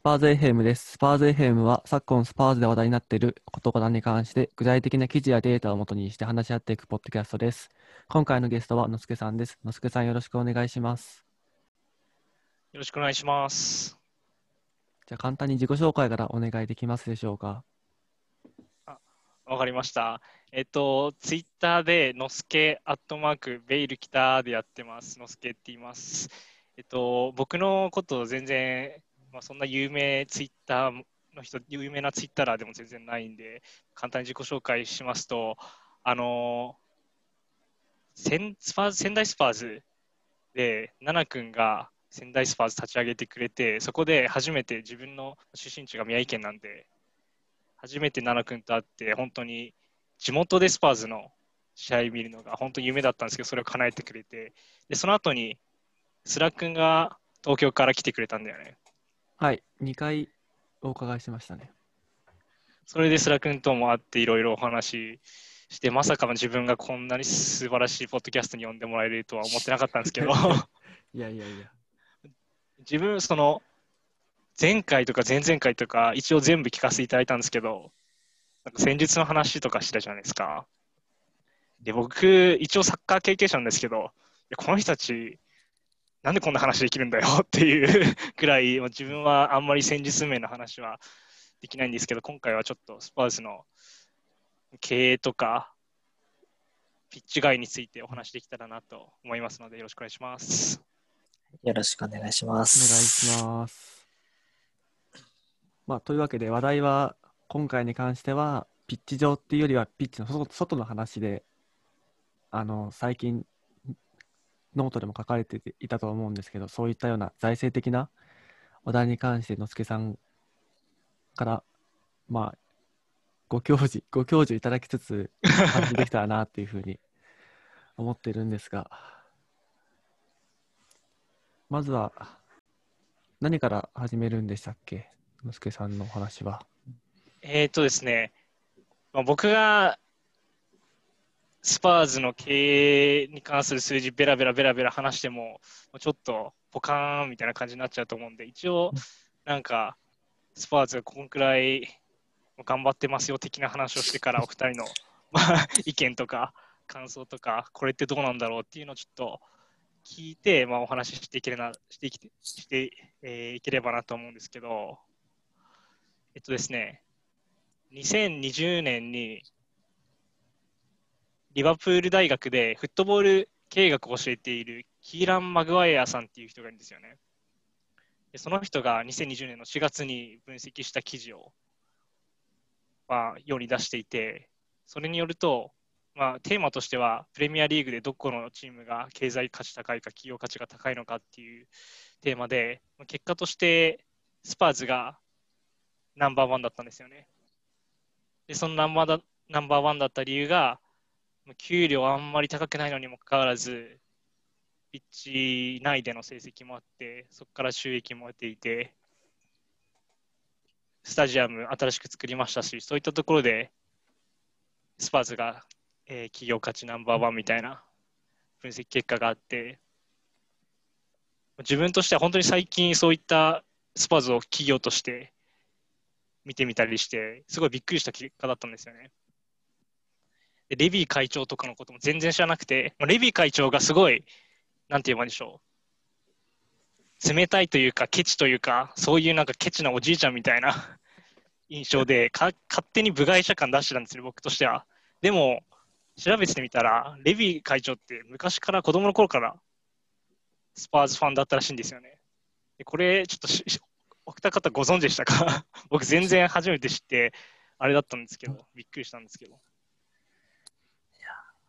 スパーズ FM です。スパーズ FM は昨今スパーズで話題になっている事柄に関して具体的な記事やデータをもとにして話し合っていくポッドキャストです。今回のゲストはのすけさんです。のすけさんよろしくお願いします。よろしくお願いします。じゃあ簡単に自己紹介からお願いできますでしょうか。わかりました。えっと、ツイッターで、のすけ、アットマーク、ベイルキターでやってます。のすけって言います。えっと、僕のこと全然、まあ、そんな有名ツイッターの人、有名なツイッターでも全然ないんで、簡単に自己紹介しますと、あの、仙スパーズ仙台スパーズで、奈々君が仙台スパーズ立ち上げてくれて、そこで初めて自分の出身地が宮城県なんで、初めて奈々君と会って、本当に地元でスパーズの試合見るのが本当に夢だったんですけど、それを叶えてくれて、でその後に、スラ君が東京から来てくれたんだよね。はい、2回お伺いしましたね。それでスラ君とも会っていろいろお話しして、まさか自分がこんなに素晴らしいポッドキャストに呼んでもらえるとは思ってなかったんですけど、いやいやいや。自分、その、前回とか前々回とか、一応全部聞かせていただいたんですけど、なんか戦術の話とかしたじゃないですか。で、僕、一応サッカー経験者なんですけど、この人たち、なんでこんな話できるんだよ っていうくらい、まあ自分はあんまり戦術面の話はできないんですけど、今回はちょっとスパーズの経営とか、ピッチ外についてお話できたらなと思いますので、よろしくお願いします。よろしくお願いしまお願いす。します。まあ、というわけで話題は今回に関してはピッチ上っていうよりはピッチの外外の話であの最近ノートでも書かれていたと思うんですけどそういったような財政的な話題に関してのすけさんからまあご教示 ご教授いただきつつお話できたらなっていうふうに思ってるんですがまずは何から始めるんでしたっけ？のすけさんのお話は。えーとですね、まあ、僕がスパーズの経営に関する数字ベラベラベラベラ話しても、もうちょっとポカーンみたいな感じになっちゃうと思うんで、一応、なんか、スパーズがこんくらい頑張ってますよ的な話をしてから、お二人の、まあ、意見とか感想とか、これってどうなんだろうっていうのをちょっと聞いて、まあ、お話ししていけれなしていきして、えーいければなと思うんですけど、えっとですね、2020年にリバプール大学でフットボール経営学を教えているキーラン・マグワイアさんっていう人がいるんですよね。でその人が2020年の4月に分析した記事を、まあ、世に出していて、それによると、まあ、テーマとしては、プレミアリーグでどこのチームが経済価値高いか、企業価値が高いのかっていうテーマで、結果としてスパーズがナンバーワンだったんですよね。で、そのナンバーだナンバーワンだった理由が、給料あんまり高くないのにもかかわらず、ピッチ内での成績もあって、そこから収益も得ていて、スタジアム新しく作りましたし、そういったところで、スパーズが、えー企業価値ナンバーワンみたいな分析結果があって、自分としては本当に最近そういったスパーズを企業として見てみたりして、すごいびっくりした結果だったんですよね。でレビー会長とかのことも全然知らなくて、まあレビー会長がすごい、なんて言えばいいんでしょう。冷たいというか、ケチというか、そういうなんかケチなおじいちゃんみたいな 印象で、勝手に部外者感出してたんですよ、僕としては。でも、調べてみたら、レビー会長って昔から子供の頃からスパーズファンだったらしいんですよね。でこれ、ちょっとお二方ご存知でしたか？僕全然初めて知って、あれだったんですけど、びっくりしたんですけど。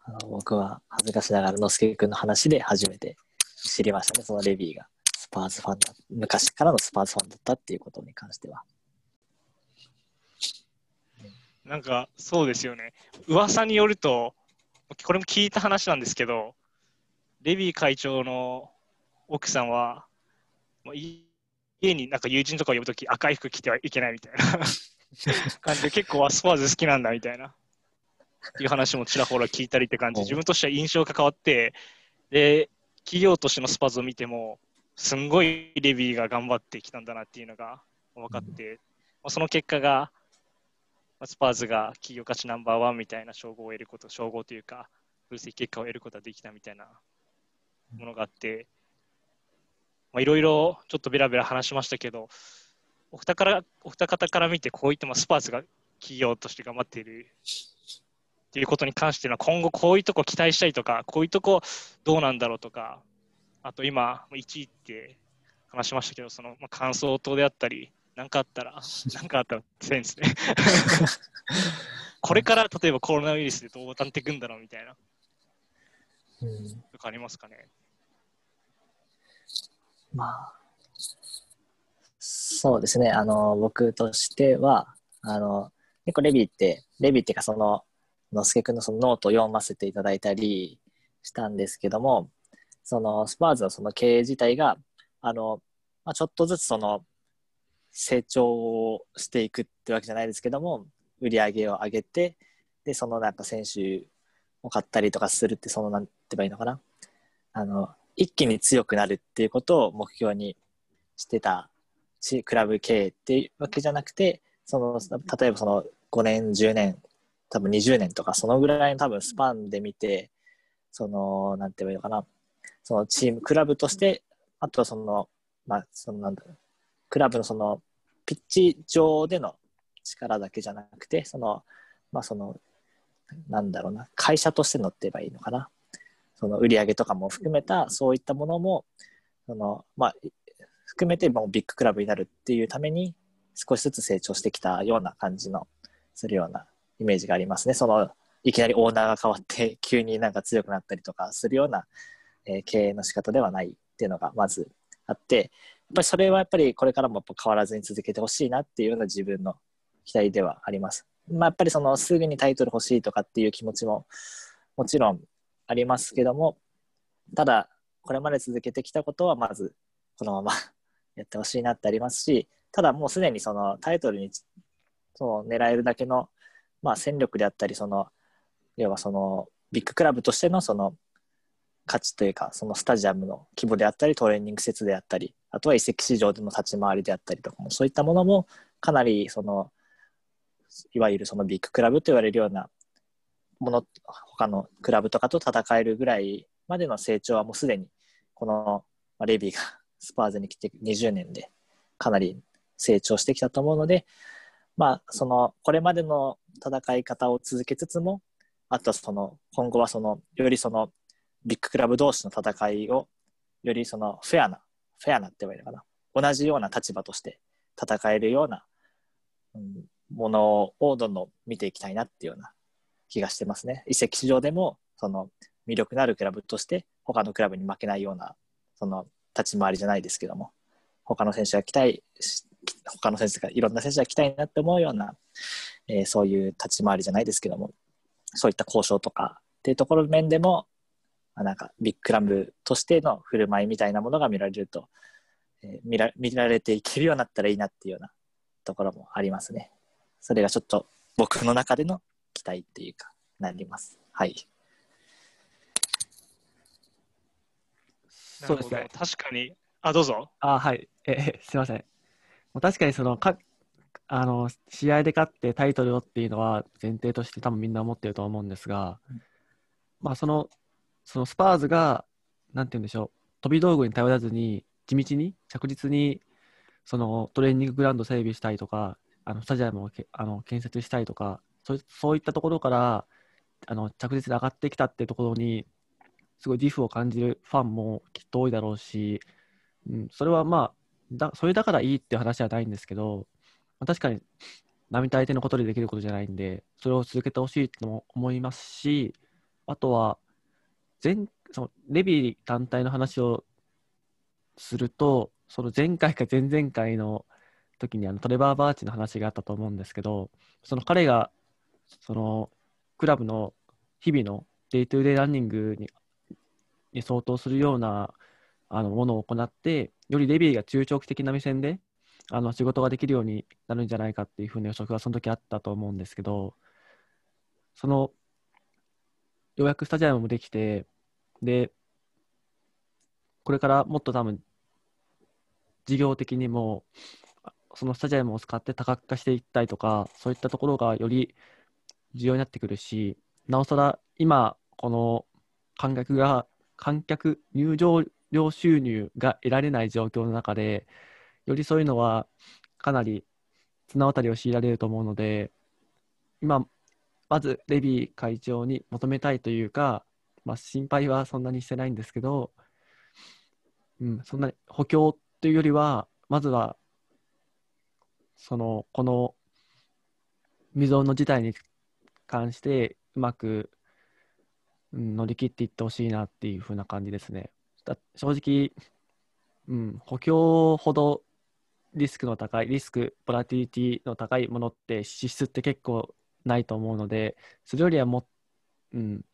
あの僕は恥ずかしながら、のすけくんの話で初めて知りましたね、そのレビーが。スパーズファンだ、昔からのスパーズファンだったっていうことに関しては。なんか、そうですよね。噂によると、これも聞いた話なんですけど、レビー会長の奥さんは、家になんか友人とか呼ぶとき赤い服着てはいけないみたいな 感じで、結構スパーズ好きなんだみたいな、いう話もちらほら聞いたりって感じ。で、自分としては印象が変わって、で、企業としてのスパーズを見ても、すんごいレビーが頑張ってきたんだなっていうのが分かって、まあ、その結果が、まあスパーズが企業価値ナンバーワンみたいな称号を得ること、称号というか、分析結果を得ることができたみたいなものがあって、まあいろいろちょっとベラベラ話しましたけど、お二からお二方から見て、こういったまあスパーズが企業として頑張っているっていうことに関してのは、今後こういうとこ期待したいとか、こういうとこどうなんだろうとか、あと今、1位って話しましたけど、そのまあ感想等であったり、何かあったら、何かあったら強いんですね。これから例えばコロナウイルスでどう渡っていくんだろうみたいな、うんとかありますかね。まあ、そうですね。あの、僕としては、あの、結構レビーって、レビーっていうかその、のすけくんのそのノートを読ませていただいたりしたんですけども、そのスパーズのその経営自体が、あの、まあ、ちょっとずつその、成長をしていくってわけじゃないですけども、売り上げを上げて、で、そのなんか選手を買ったりとかするって、その、なんて言えばいいのかな。あの、一気に強くなるっていうことを目標にしてたクラブ経営っていうわけじゃなくてその例えばその5年10年多分20年とかそのぐらいの多分スパンで見てそのなんて言えばいいのかな。そのチームクラブとしてあとはそのまあそのなんだろう。クラブのそのピッチ上での力だけじゃなくてそのまあそのなんだろうな。会社としてのって言えばいいのかな。その売り上げとかも含めたそういったものもその、まあ、含めてもうビッグクラブになるっていうために少しずつ成長してきたような感じのするようなイメージがありますね。そのいきなりオーナーが変わって 急になんか強くなったりとかするような、えー経営の仕方ではないっていうのがまずあってやっぱりそれはやっぱりこれからも変わらずに続けてほしいなっていうような自分の期待ではあります。まあ、やっぱりそのすぐにタイトル欲しいとかっていう気持ちももちろんありますけどもただこれまで続けてきたことはまずこのまま やってほしいなってありますしただもうすでにそのタイトルにそう狙えるだけの、まあ、戦力であったりその要はそのビッグクラブとしてのその価値というかそのスタジアムの規模であったりトレーニング施設であったりあとは移籍市場での立ち回りであったりとかもそういったものもかなりそのいわゆるそのビッグクラブと言われるようなもの他のクラブとかと戦えるぐらいまでの成長はもうすでにこのレビーがスパーズに来て20年でかなり成長してきたと思うので、まあ、そのこれまでの戦い方を続けつつもあとはその今後はそのよりそのビッグクラブ同士の戦いをよりそのフェアなフェアなって言えばいいのかな同じような立場として戦えるような、うん、ものをどんどん見ていきたいなっていうような気がしてますね。移籍市場でもその魅力のあるクラブとして他のクラブに負けないようなその立ち回りじゃないですけども他の選手が来たいし他の選手がいろんな選手が来たいなって思うような、えーそういう立ち回りじゃないですけどもそういった交渉とかっていうところ面でもまあなんかビッグクラブとしての振る舞いみたいなものが見られると、えー見ら見られていけるようになったらいいなっていうようなところもありますね。それがちょっと僕の中での期待っていうかなります。はい。そうですねなるほど確かに。あ、どうぞ。あはい。え、すいません。確かにそのか、あの、試合で勝ってタイトルをっていうのは前提として多分みんな思ってると思うんですが、まあその、そのスパーズが、なんて言うんでしょう、飛び道具に頼らずに、地道に、着実に、そのトレーニンググラウンド整備したいとか、あのスタジアムをけあの建設したいとかそうい、そういったところからあの着実に上がってきたっていうところに、すごい自負を感じるファンもきっと多いだろうし、うん、それはまあだ、それだからいいって話じゃないんですけど、まあ確かに並大抵のことでできることじゃないんで、それを続けてほしいとも思いますし、あとは前そのレビー単体の話をすると、その前回か前々回の時にあのトレバー・バーチの話があったと思うんですけど、その彼がそのクラブの日々の day-to-day running にに相当するようなあのものを行って、よりレビーが中長期的な目線であの仕事ができるようになるんじゃないかっていうふうな予測がその時あったと思うんですけど、そのようやくスタジアムもできて、で、これからもっと多分、事業的にも、そのスタジアムを使って多角化していったりとか、そういったところがより重要になってくるし、なおさら今、この観客が、観客入場料収入が得られない状況の中で、よりそういうのはかなり綱渡りを強いられると思うので、今、まずレビー会長に求めたいというか、まあ、心配はそんなにしてないんですけど、うん、そんなに補強というよりは、まずは、その、この未曾有の事態に関してうまく、うん、乗り切っていってほしいなっていう風な感じですね。正直、うん、補強ほどリスクの高い、リスク、ボラティリティの高いものって支出って結構ないと思うので、それよりはも、うん、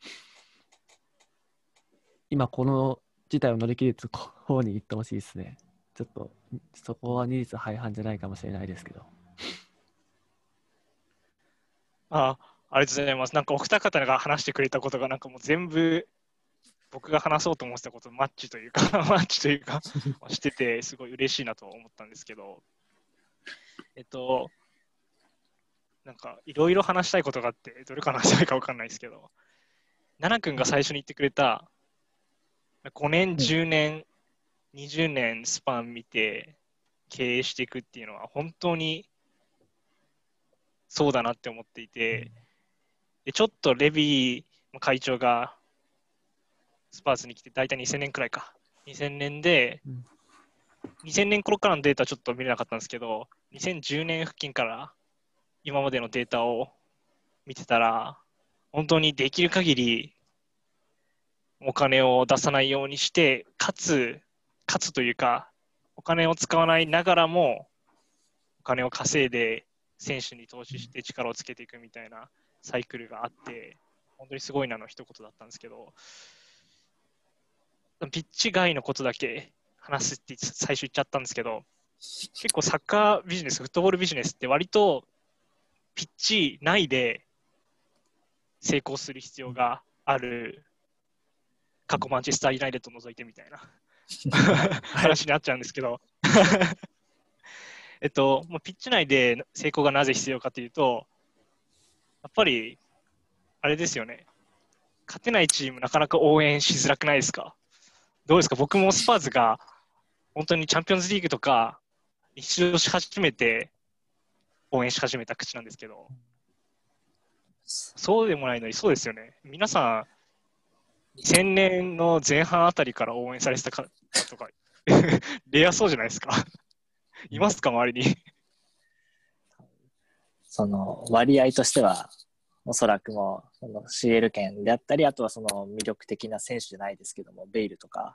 今この事態を乗り切る方に行ってほしいですね。ちょっとそこは二律背反じゃないかもしれないですけど。あありがとうございます。なんかお二方が話してくれたことがなんかもう全部僕が話そうと思ってたことマッチというか マッチというかしててすごい嬉しいなと思ったんですけどえっとなんかいろいろ話したいことがあってどれから話したいか分かんないですけど奈々君が最初に言ってくれた5年10年20年スパン見て経営していくっていうのは本当にそうだなって思っていてでちょっとレビー会長がスパーズに来て大体2000年くらいか。2000年で、2000年頃からのデータちょっと見れなかったんですけど2010年付近から今までのデータを見てたら本当にできる限りお金を出さないようにしてかつかつというかお金を使わないながらもお金を稼いで選手に投資して力をつけていくみたいなサイクルがあって本当にすごいなの一言だったんですけどピッチ外のことだけ話すって最初言っちゃったんですけど結構サッカービジネスフットボールビジネスって割とピッチ内で成功する必要がある過去マンチェスター・ユナイテッド除いてみたいな話になっちゃうんですけどえっと、もうピッチ内で成功がなぜ必要かというと、やっぱり、あれですよね、勝てないチーム、なかなか応援しづらくないですか？どうですか？僕もスパーズが本当にチャンピオンズリーグとか一度し始めて応援し始めた口なんですけど、そうでもないのに、そうですよね。皆さん、2000年の前半あたりから応援されてたかとか、レアそうじゃないですか。いますか、周りに。その割合としては、おそらくもう、その CL 圏であったり、あとはその魅力的な選手じゃないですけども、ベイルとか、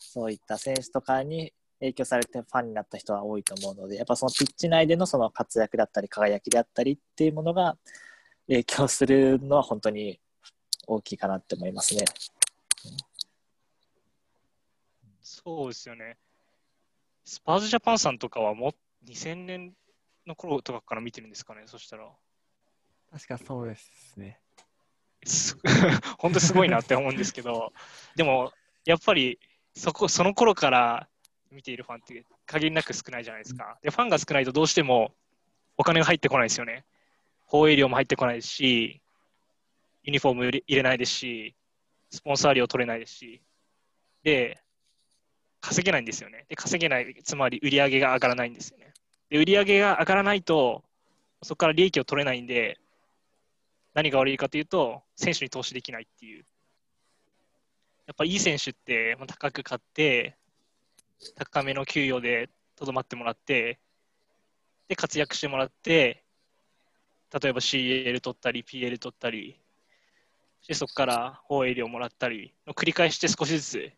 そういった選手とかに影響されてファンになった人は多いと思うので、やっぱそのピッチ内でのその活躍だったり、輝きであったりっていうものが影響するのは本当に大きいかなって思いますね。そうですよね。スパーズジャパンさんとかはもう2000年の頃とかから見てるんですかね、そしたら。確かそうですね。本当すごいなって思うんですけど、でもやっぱりそこその頃から見ているファンって限りなく少ないじゃないですか。で、ファンが少ないとどうしてもお金が入ってこないですよね。放映料も入ってこないですし、ユニフォーム入れないですし、スポンサー料取れないですし、で、稼げないんですよね。で、稼げない、つまり売り上げが上がらないんですよね。で、売り上げが上がらないと、そこから利益を取れないんで、何が悪いかというと、選手に投資できないっていう。やっぱいい選手って高く買って、高めの給与でとどまってもらって、で、活躍してもらって、例えば CL 取ったり、PL 取ったり、でそこから放映料もらったりの繰り返して少しずつ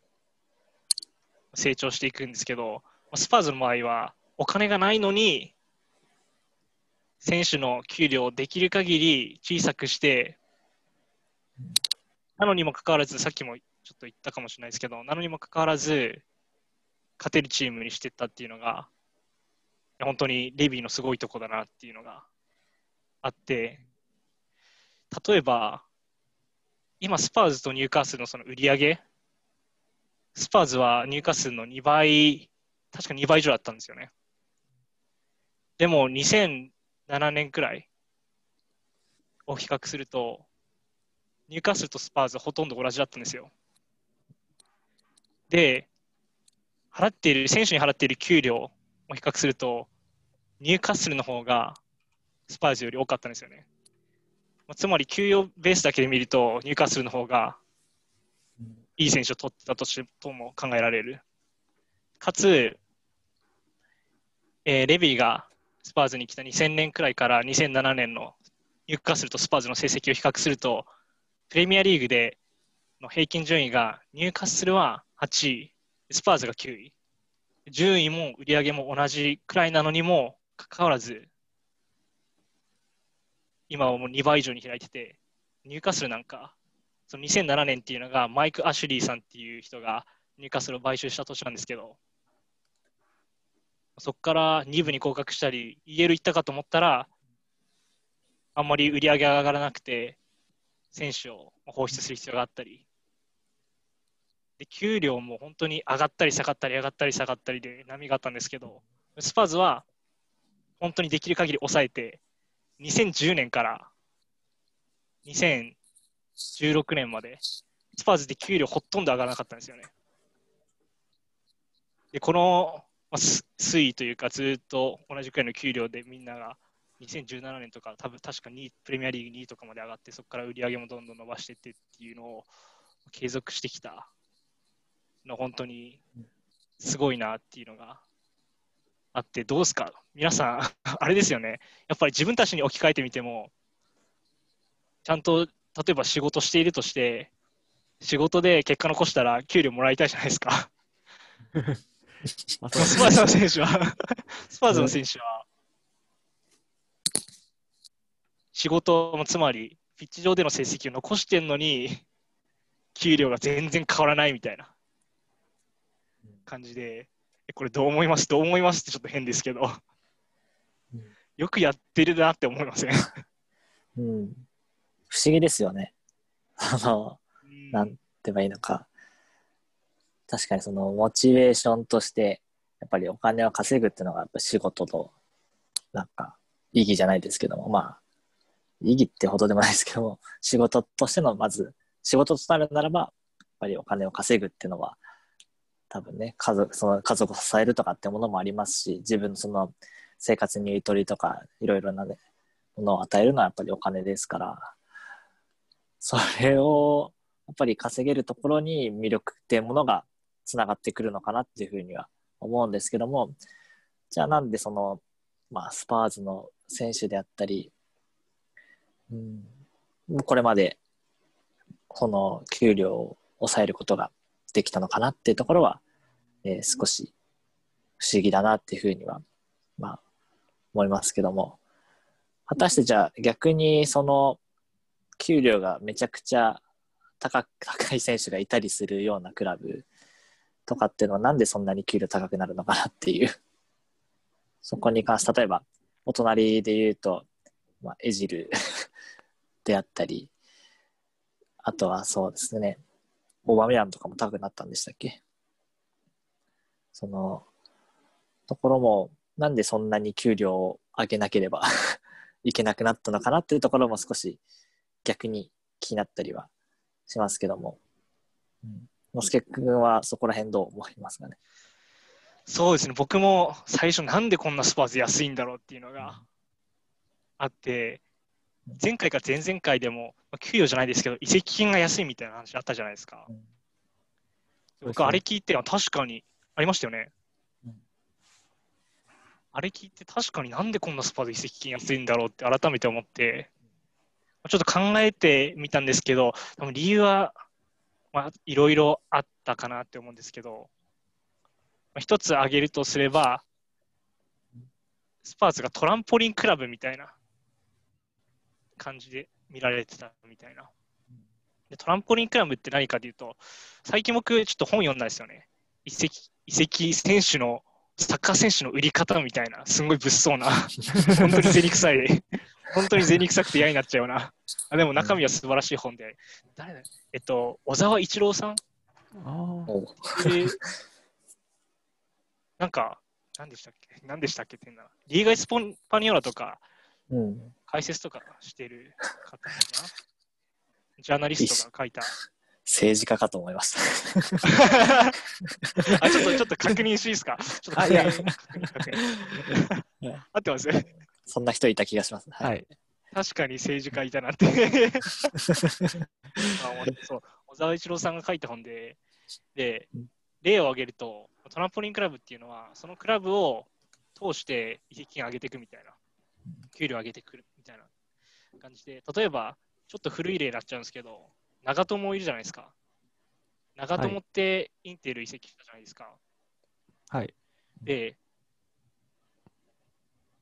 成長していくんですけど、スパーズの場合はお金がないのに、選手の給料をできる限り小さくして、なのにもかかわらず、さっきもちょっと言ったかもしれないですけど、なのにもかかわらず、勝てるチームにしていったっていうのが、本当にレビーのすごいとこだなっていうのがあって、例えば、今、スパーズとニューカッスルのその売り上げ、スパーズはニューカースの2倍、確か2倍以上だったんですよね。でも7年くらいを比較すると、ニューカッスルとスパーズほとんど同じだったんですよ。で、払っている、選手に払っている給料を比較すると、ニューカッスルの方がスパーズより多かったんですよね。つまり、給与ベースだけで見ると、ニューカッスルの方がいい選手を取ったとしても考えられる。かつ、えーレビーがスパーズに来た2000年くらいから2007年のニューカッスルとスパーズの成績を比較すると、プレミアリーグでの平均順位がニューカッスルは8位、スパーズが9位。順位も売り上げも同じくらいなのにもかかわらず、今はもう2倍以上に開いてて、ニューカッスルなんか、その2007年っていうのがマイク・アシュリーさんっていう人がニューカッスルを買収した年なんですけど、そこから2部に降格したり、EL 行ったかと思ったら、あんまり売り上げが上がらなくて、選手を放出する必要があったり、で給料も本当に上がったり下がったり上がったり下がったりで波があったんですけど、スパーズは本当にできる限り抑えて、2010年から2016年まで、スパーズで給料ほとんど上がらなかったんですよね。で、この、まあ、推移というか、ずっと同じくらいの給料でみんなが2017年とか、多分確かにプレミアリーグ2位とかまで上がって、そこから売り上げもどんどん伸ばしていってっていうのを継続してきたの、本当にすごいなっていうのがあって、どうですか？皆さん、あれですよね。やっぱり自分たちに置き換えてみても、ちゃんと例えば仕事しているとして、仕事で結果残したら給料もらいたいじゃないですか。まあスパーズの選手は、スパーズの選手は、仕事もつまり、ピッチ上での成績を残してんのに、給料が全然変わらないみたいな感じで、えこれどう思います？どう思います？ってちょっと変ですけどうん、よくやってるなって思いません？うん。不思議ですよね。あの、なんて言えばいいのか。確かにそのモチベーションとして、やっぱりお金を稼ぐっていうのがやっぱ仕事と、なんか、意義じゃないですけども、まあ、意義ってほどでもないですけども、仕事としての、まず、仕事となるならば、やっぱりお金を稼ぐっていうのは、多分ね、家族、その家族を支えるとかってものもありますし、自分のその生活にゆとりとか、いろいろなね、ものを与えるのはやっぱりお金ですから、それをやっぱり稼げるところに魅力っていうものがつながってくるのかなっていうふうには思うんですけども、じゃあなんでその、まあ、スパーズの選手であったり、うん、これまでこの給料を抑えることができたのかなっていうところは、えー少し不思議だなっていうふうには、まあ、思いますけども、果たしてじゃあ逆にその給料がめちゃくちゃ高高い選手がいたりするようなクラブとかっていうのはなんでそんなに給料高くなるのかなっていう。そこに関して例えばお隣で言うと、まあ、エジル であったりあとはそうですねオバメヤンとかも高くなったんでしたっけ？そのところもなんでそんなに給料を上げなければ いけなくなったのかなっていうところも少し逆に気になったりはしますけども、うん、のすけくんはそこら辺どう思いますかね？そうですね、僕も最初、なんでこんなスパーズ安いんだろうっていうのがあって、前回か前々回でも、まあ給与じゃないですけど、移籍金が安いみたいな話あったじゃないですか。うん僕、あれ聞いて、あ確かにありましたよねうん。あれ聞いて、確かになんでこんなスパーズ移籍金安いんだろうって改めて思って、ちょっと考えてみたんですけど、多分理由は、まあ、いろいろあったかなって思うんですけど、まあ一つ挙げるとすれば、スパーズがトランポリンクラブみたいな感じで見られてたみたいな。でトランポリンクラブって何かというと、最近僕ちょっと本読んだんですよね。移籍移籍選手の、サッカー選手の売り方みたいな、すんごい物騒な、本当に銭臭い、本当に銭臭くて嫌になっちゃうな。あでも中身は素晴らしい本で、誰だ？えっと、小沢一郎さんあなんか、何でしたっけ？何でしたっけっていうのは、リーガ・エスポンパニオラとか、うん。解説とかしてる方かな。ジャーナリストが書いた。政治家かと思います。あ、ちょっと、ちょっと確認していいですか？ちょっと合 ってますそんな人いた気がします。はい。確かに政治家いたなって。まあそう小沢一郎さんが書いた本で、でうん、例を挙げると、トランポリンクラブっていうのは、そのクラブを通して移籍金上げていくみたいな、給料上げてくるみたいな感じで、例えば、ちょっと古い例になっちゃうんですけど、長友いるじゃないですか。長友ってインテル移籍したじゃないですか。はい。で、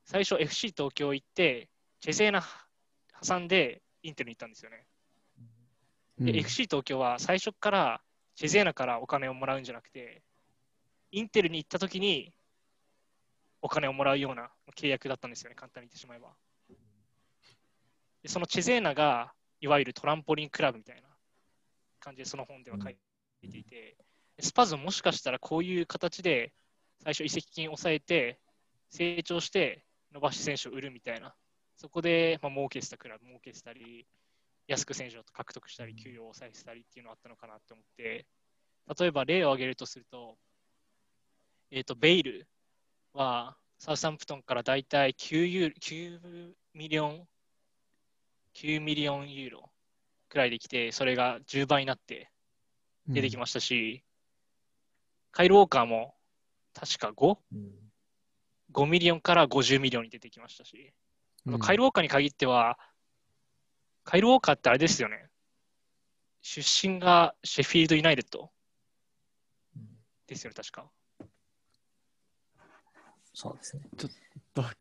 最初 FC 東京行って、チェゼーナ挟んでインテルに行ったんですよね。で、うん FC 東京は最初からチェゼーナからお金をもらうんじゃなくて、インテルに行った時にお金をもらうような契約だったんですよね、簡単に言ってしまえば。でそのチェゼーナがいわゆるトランポリンクラブみたいな感じでその本では書いていて、スパズももしかしたらこういう形で最初移籍金を抑えて成長して伸ばし選手を売るみたいな、そこで、まあ、儲けしたクラブ儲けしたり、安く選手を獲得したり、給与を抑えてたりっていうのがあったのかなって思って、例えば例を挙げるとすると、えっ、と、ベイルはサウサンプトンからだいたい9ユーロ9 million、9 millionユーロくらいできて、それが10倍になって出てきましたし、カイル・ウォーカーも確か 5?5 うんmillion から50 million に出てきましたし、うんカイル・ウォーカーに限っては、カイル・ウォーカーってあれですよね。出身がシェフィールド・ユナイテッドですよね、確か。そうですね。と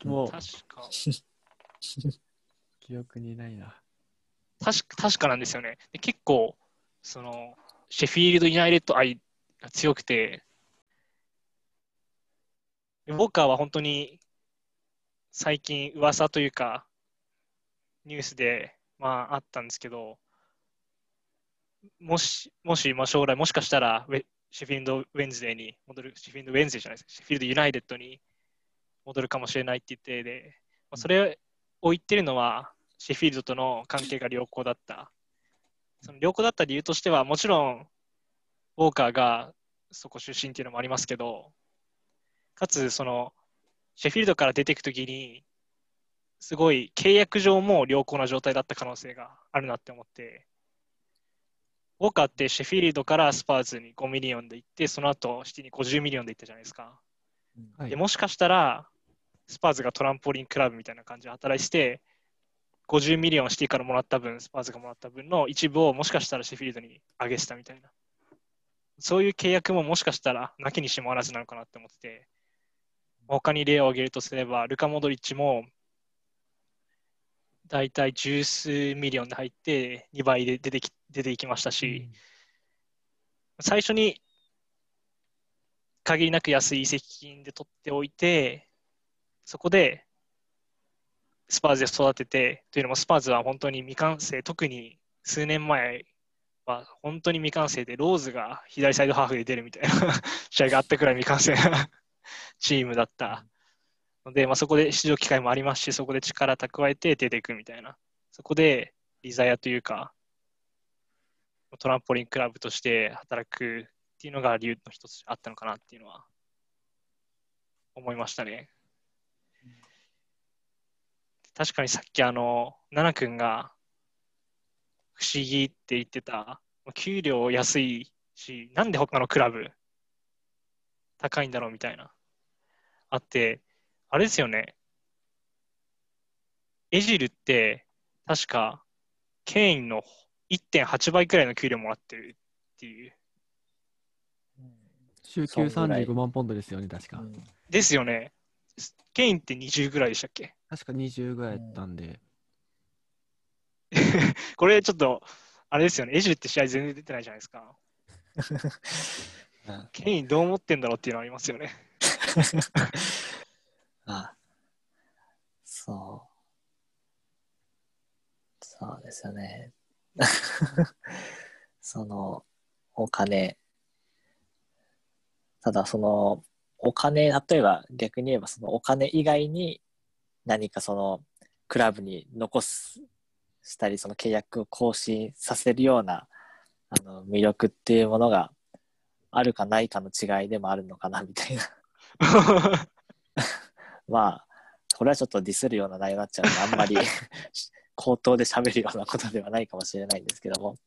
もう確か、記憶にないな。確か確かなんですよね。で結構、その、シェフィールド・ユナイテッド愛が強くて、ウォーカーは本当に最近噂というか、ニュースで、まあ、あったんですけど、もし、もし、まあ、将来、もしかしたら、シフィールド・ウェンズデーに戻る、シフィールド・ウェンズデーじゃないですシフィールド・ユナイテッドに戻るかもしれないって言ってで、まあ、それを言ってるのは、シフィールドとの関係が良好だった。その良好だった理由としては、もちろん、ウォーカーがそこ出身っていうのもありますけど、かつ、その、シェフィールドから出ていくときに、すごい契約上も良好な状態だった可能性があるなって思って、ウォーカーってシェフィールドからスパーズに5ミリオンで行って、その後シティに50ミリオンで行ったじゃないですか。はいでもしかしたら、スパーズがトランポリンクラブみたいな感じで働いて、50ミリオンシティからもらった分、スパーズがもらった分の一部をもしかしたらシェフィールドに上げてたみたいな。そういう契約ももしかしたらなきにしもあらずなのかなって思ってて、他に例を挙げるとすれば、ルカ・モドリッチも大体十数ミリオンで入って2倍で出てき出ていきましたし、最初に限りなく安い移籍金で取っておいて、そこでスパーズで育てて、というのもスパーズは本当に未完成、特に数年前は本当に未完成で、ローズが左サイドハーフで出るみたいな 試合があったくらい未完成な チームだったので、まあ、そこで出場機会もありますし、そこで力蓄えて出ていくみたいな、そこで利ざやというか、トランポリンクラブとして働くっていうのが理由の一つあったのかなっていうのは思いましたね。確かにさっきあの、奈々君が不思議って言ってた、給料安いし、なんで他のクラブ高いんだろうみたいな。あって、あれですよね。エジルって確かケインの1.8倍くらいの給料もらってるっていう。週休35万ポンドですよね、確か。ですよね。ケインって20ぐらいでしたっけ？確か20ぐらいやったんで。これちょっと、あれですよね。エジルって試合全然出てないじゃないですか。う んケインどう思ってんだろうっていうのありますよね。あそう。そうですよね。その、お金。ただ、その、お金、例えば逆に言えばそのお金以外に何かそのクラブに残すしたり、その契約を更新させるようなあの魅力っていうものがあるかないかの違いでもあるのかなみたいな。まあ、これはちょっとディスるような内容になっちゃうので、あんまり 口頭で喋るようなことではないかもしれないんですけども。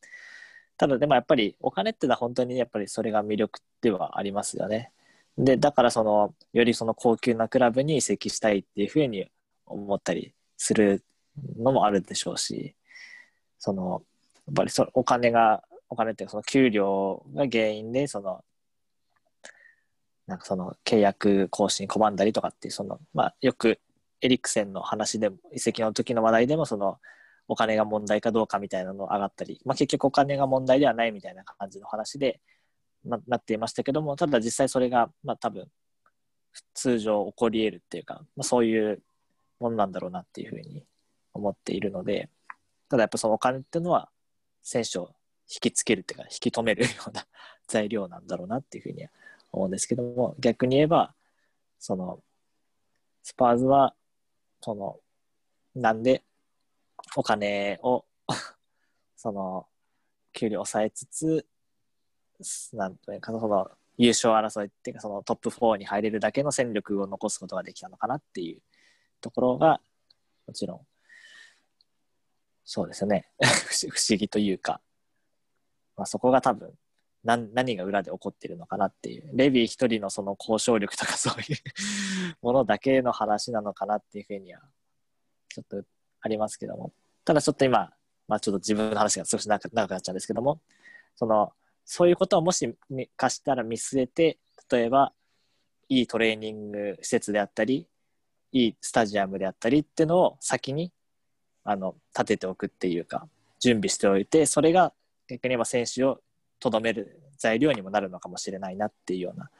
ただでもやっぱりお金ってのは本当にやっぱりそれが魅力ではありますよね。で、だからその、よりその高級なクラブに移籍したいっていうふうに思ったりするのもあるでしょうし、その、やっぱりそお金が、お金っていうかその給料が原因で、その、なんかその契約更新拒んだりとかっていう、その、まあよくエリクセンの話でも、移籍の時の話題でも、その、お金が問題かどうかみたいなの上がったり、まあ、結局お金が問題ではないみたいな感じの話でななっていましたけどもただ実際それが、まあ、多分通常起こり得るっていうか、まあ、そういうものなんだろうなっていうふうに思っているのでただやっぱそのお金っていうのは選手を引きつけるっていうか引き止めるような材料なんだろうなっていうふうに思うんですけども逆に言えばそのスパーズはそのなんでお金を その給料を抑えつつなんというかその優勝争いっていうかそのトップ4に入れるだけの戦力を残すことができたのかなっていうところがもちろんそうですね。不思議というか、まあ、そこが多分何何が裏で起こってるのかなっていう。レビー一人のその交渉力とかそういうものだけの話なのかなっていうふうにはちょっとありますけども。ただちょっと今、まあ、ちょっと自分の話が少し長くなっちゃうんですけども。そのそういうことをもしかしたら見据えて例えばいいトレーニング施設であったりいいスタジアムであったりっていうのを先にあの立てておくっていうか準備しておいてそれが逆に言えば選手をとどめる材料にもなるのかもしれないなっていうような。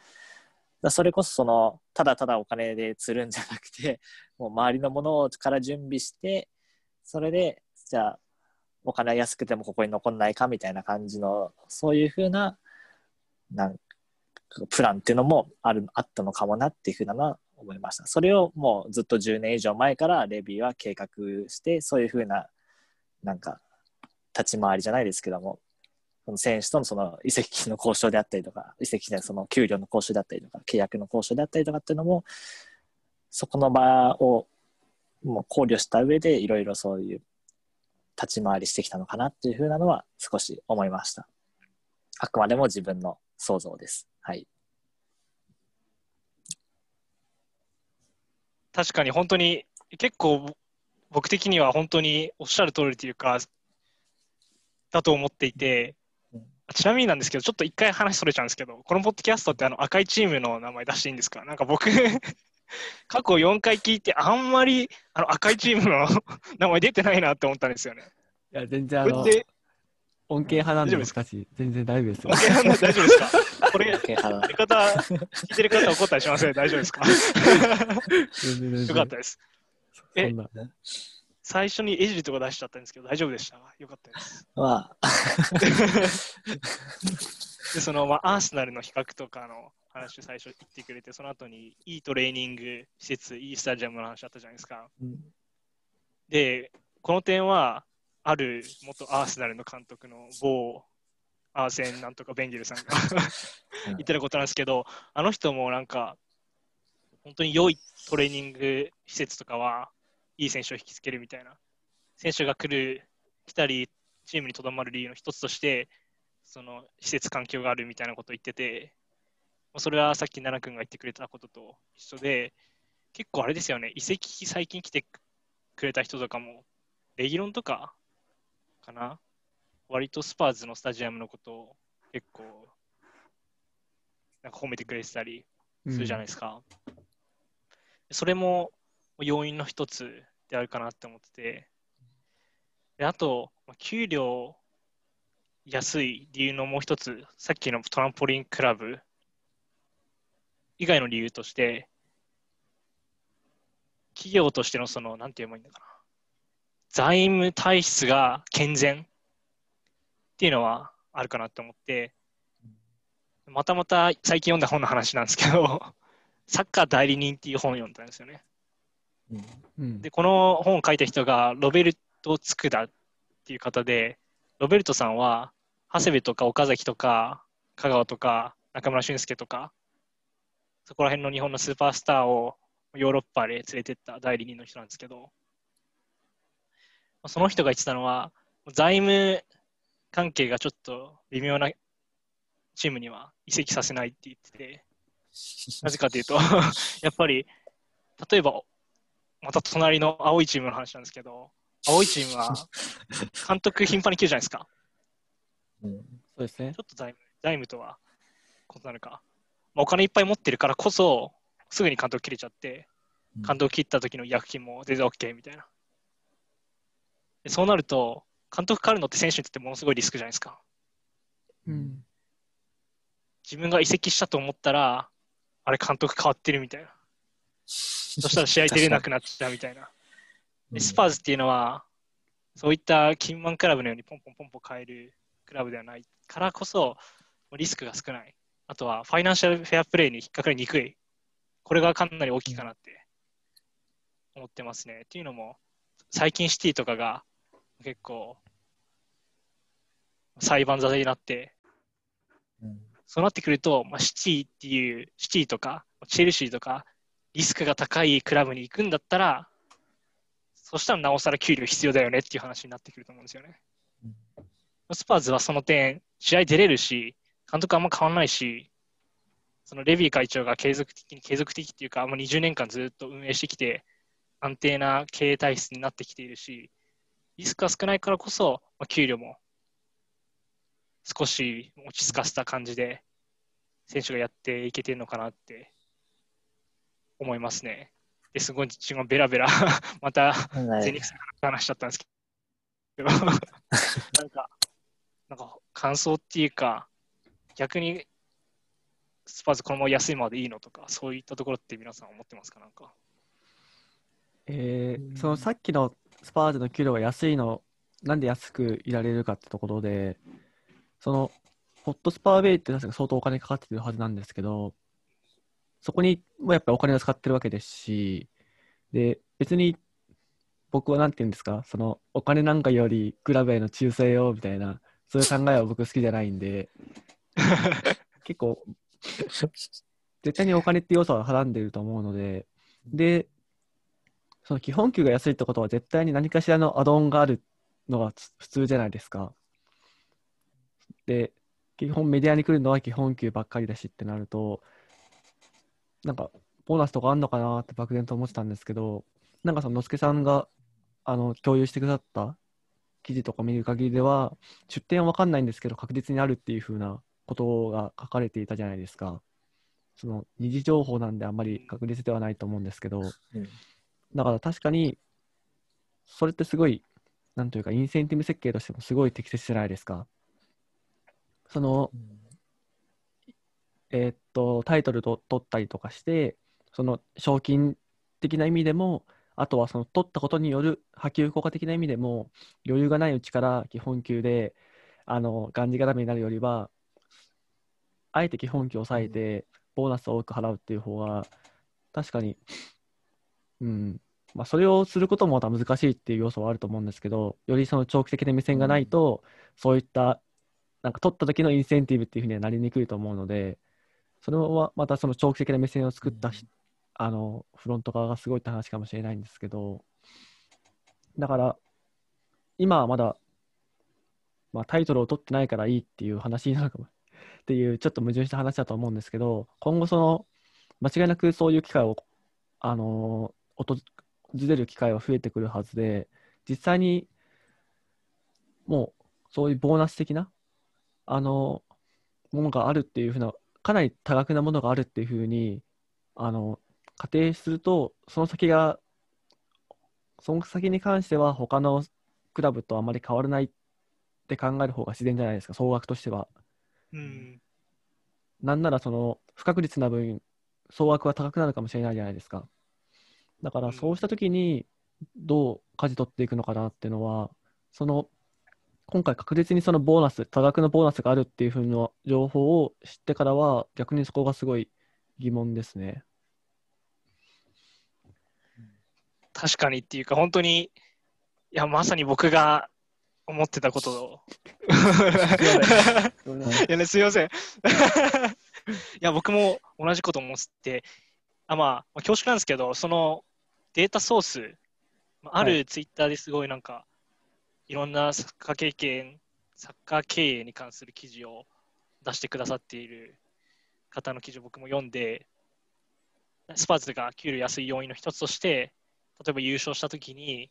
だそれこそそのただただお金で釣るんじゃなくて もう周りのものから準備してそれでじゃあお金安くてもここに残んないかみたいな感じのそういうふうななんプランっていうのもあるあったのかもなっていうふうなのは思いました。それをもうずっと10年以上前からレビーは計画してそういうふうななんか立ち回りじゃないですけども。その選手とのその移籍の交渉であったりとか移籍でその給料の交渉であったりとか契約の交渉であったりとかっていうのもそこの場をもう考慮した上でいろいろそういう立ち回りしてきたのかなっていうふうなのは少し思いました。あくまでも自分の想像です。はい。確かに本当に結構僕的には本当におっしゃる通りというかだと思っていて、ちなみになんですけど、ちょっと一回話それちゃうんですけど、このポッドキャストってあの赤いチームの名前出していいんですか？なんか僕 過去4回聞いて、あんまりあの赤いチームの 名前出てないなって思ったんですよね。いや、全然あの、恩恵派なんで難しい。全然大丈夫ですよ。恩恵派大丈夫ですか？これ、やり方、聞いてる方怒ったりしません大丈夫ですか？よかったです。え、最初にエジリとか出しちゃったんですけど、大丈夫でした？よかったです。まあ。で、その、まあ、アーセナルの比較とかの話を最初言ってくれて、その後にいいトレーニング施設、いいスタジアムの話あったじゃないですか。うん、で、この点は、ある元アーセナルの監督の某アーセンなんとかベンゲルさんが 言ってたことなんですけど、あの人もなんか、本当に良いトレーニング施設とかは、いい選手を引きつけるみたいな。選手が来る、来たり、チームにとどまる理由の一つとして、その施設環境があるみたいなことを言ってて、それはさっき奈々君が言ってくれたことと一緒で、結構あれですよね、移籍最近来てくれた人とかも、レギロンとかかな？割とスパーズのスタジアムのことを結構なんか褒めてくれてたりするじゃないですか。うん、それも要因の一つであるかなって思ってて、であと、給料安い理由のもう一つ、さっきのトランポリンクラブ以外の理由として、企業としてのその、なんて言えばいいんだかな。財務体質が健全っていうのはあるかなと思って、またまた最近読んだ本の話なんですけど、サッカー代理人っていう本を読んだんですよね。うん。うん。で、この本を書いた人がロベルト・ツクダっていう方で、ロベルトさんは、長谷部とか岡崎とか、香川とか、中村俊輔とか、そこら辺の日本のスーパースターをヨーロッパで連れてった代理人の人なんですけど、その人が言ってたのは、財務関係がちょっと微妙なチームには移籍させないって言ってて、なぜかというと、やっぱり、例えば、また隣の青いチームの話なんですけど、青いチームは 監督頻繁に切るじゃないですか。うんそうですねちょっと財務財務とは異なるか。まあ、お金いっぱい持ってるからこそ、すぐに監督切れちゃって、監督切った時の違約金も全然 OK みたいな。でそうなると、監督変わるのって選手にとってものすごいリスクじゃないですか。うん自分が移籍したと思ったら、あれ監督変わってるみたいな。そしたら試合出れなくなっちゃうみたいな。でスパーズっていうのは、そういったキンマンクラブのようにポンポンポンポン変えるクラブではないからこそ、リスクが少ない。あとは、ファイナンシャルフェアプレイに引っかかりにくい。これがかなり大きいかなって思ってますね。っていうのも、最近シティとかが結構裁判沙汰になって、うんそうなってくると、まあ、シティっていう、シティとか、チェルシーとか、リスクが高いクラブに行くんだったら、そしたらなおさら給料必要だよねっていう話になってくると思うんですよね。スパーズはその点、試合出れるし、監督あんま変わらないし、そのレビー会長が継続的に、継続的っていうか、もう20年間ずっと運営してきて、安定な経営体質になってきているし、リスクが少ないからこそ、まあ、給料も少し落ち着かせた感じで、選手がやっていけてるのかなって思いますね。ですごい自分がベラベラ またはい全日さんから話しちゃったんですけど、なんか、なんか感想っていうか、逆にスパーズこのまま安いまでいいのとか、そういったところって皆さん思ってますか？なんか。えーそのさっきのスパーズの給料が安いの、なんで安くいられるかってところで、そのホットスパーベイって確か相当お金かかってるはずなんですけど、そこにもやっぱりお金を使ってるわけですし、で、別に僕はなんて言うんですか、そのお金なんかよりクラブへの忠誠をみたいな、そういう考えは僕好きじゃないんで、結構、絶対にお金って要素ははらんでいると思うので、で、その基本給が安いってことは絶対に何かしらのアドオンがあるのがつ普通じゃないですか。で、基本メディアに来るのは基本給ばっかりだしってなると、なんか、ボーナスとかあんのかなって漠然と思ってたんですけど、なんかその、のすけさんが、あの、共有してくださった記事とか見る限りでは、出典はわかんないんですけど、確実にあるっていう風なことが書かれていたじゃないですか。その、二次情報なんであんまり確実ではないと思うんですけど、うんだから確かに、それってすごい、なんというか、インセンティブ設計としてもすごい適切じゃないですか。その、えーっと、タイトルと取ったりとかして、その賞金的な意味でも、あとはその取ったことによる波及効果的な意味でも、余裕がないうちから基本給で、あの、がんじがらめになるよりは、あえて基本給を抑えて、ボーナスを多く払うっていう方が、確かに、うん、まあ、それをすることもまた難しいっていう要素はあると思うんですけど、よりその長期的な目線がないと、そういった、なんか取った時のインセンティブっていうふうにはなりにくいと思うので、それはまたその長期的な目線を作ったし、あのフロント側がすごいって話かもしれないんですけど、だから、今はまだ、まあ、タイトルを取ってないからいいっていう話になるかもっていう、ちょっと矛盾した話だと思うんですけど、今後、その間違いなくそういう機会を、あの訪れる機会は増えてくるはずで、実際にもうそういうボーナス的なあのものがあるっていうふうな、かなり多額なものがあるっていうふうにあの仮定すると、その先が、その先に関しては他のクラブとあまり変わらないって考える方が自然じゃないですか、総額としては。うん。なんならその不確実な分、総額は高くなるかもしれないじゃないですか。だからうんそうしたときにどう舵取っていくのかなっていうのは、その今回確実にそのボーナス、多額のボーナスがあるっていうふうな情報を知ってからは、逆にそこがすごい疑問ですね。確かにっていうか、本当に、いや、まさに僕が思ってたことを。いやね、すいません。いや、僕も同じこと思ってて、あまあ、恐縮なんですけど、そのデータソース、あるツイッターですごいなんか、はいろんなサッカー経験、サッカー経営に関する記事を出してくださっている方の記事を僕も読んで、スパーズが給料安い要因の一つとして、例えば優勝したときに、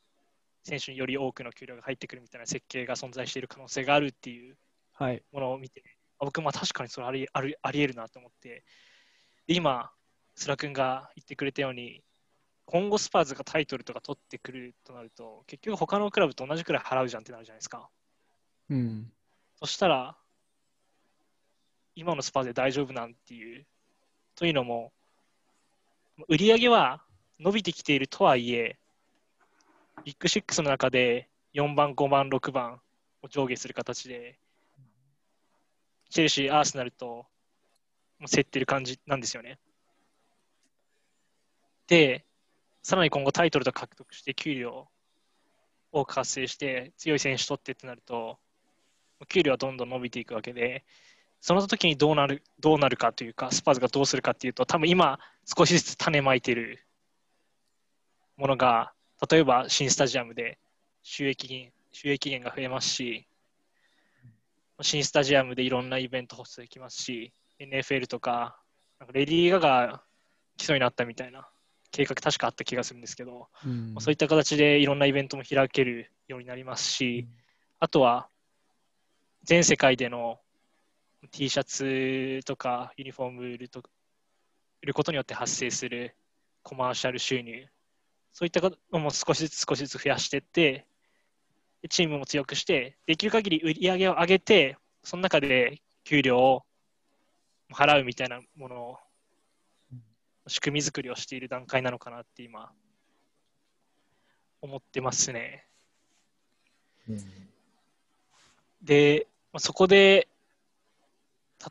選手により多くの給料が入ってくるみたいな設計が存在している可能性があるっていうはい。ものを見て、あ僕も確かにそれありありありえるなと思って、で今、スラ君が言ってくれたように、今後スパーズがタイトルとか取ってくるとなると、結局他のクラブと同じくらい払うじゃんってなるじゃないですか。うん。そしたら、今のスパーズで大丈夫なんていう。というのも、売り上げは伸びてきているとはいえ、ビッグシックスの中で4番、5番、6番を上下する形で、チェルシー、アーセナルと競ってる感じなんですよね。で、さらに今後タイトルと獲得して給料を活性して強い選手取ってってなると、給料はどんどん伸びていくわけで、その時にどうなるどうなるかというか、スパーズがどうするかっていうと、多分今、少しずつ種まいているものが、例えば新スタジアムで収益源収益源が増えますし、新スタジアムでいろんなイベントホストできますし、NFL とか、なんかレディー・ガガ基礎になったみたいな計画確かあった気がするんですけど、うん。そういった形でいろんなイベントも開けるようになりますし、あとは全世界での T シャツとかユニフォーム売ると売ることによって発生するコマーシャル収入、そういったのも少しずつ少しずつ増やしていって、でチームも強くして、できる限り売り上げを上げて、その中で給料を払うみたいなものを、仕組み作りをしている段階なのかなって今、思ってますね。うんで、まあそこで、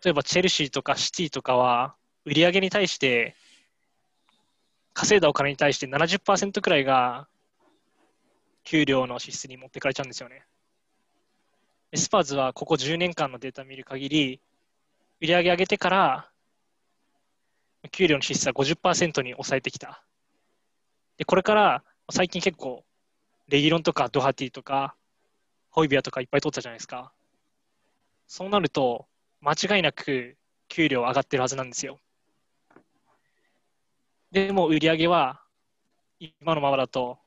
例えばチェルシーとかシティとかは、売り上げに対して、稼いだお金に対して70%くらいが、給料の支出に持ってかれちゃうんですよね。でスパーズはここ10年間のデータを見る限り、売り上げ上げてから、給料の支出は50%に抑えてきた。で、これから、最近結構、レギロンとかドハティとか、ホイビアとかいっぱい取ったじゃないですか。そうなると、間違いなく給料上がってるはずなんですよ。でも売り上げは今のままだと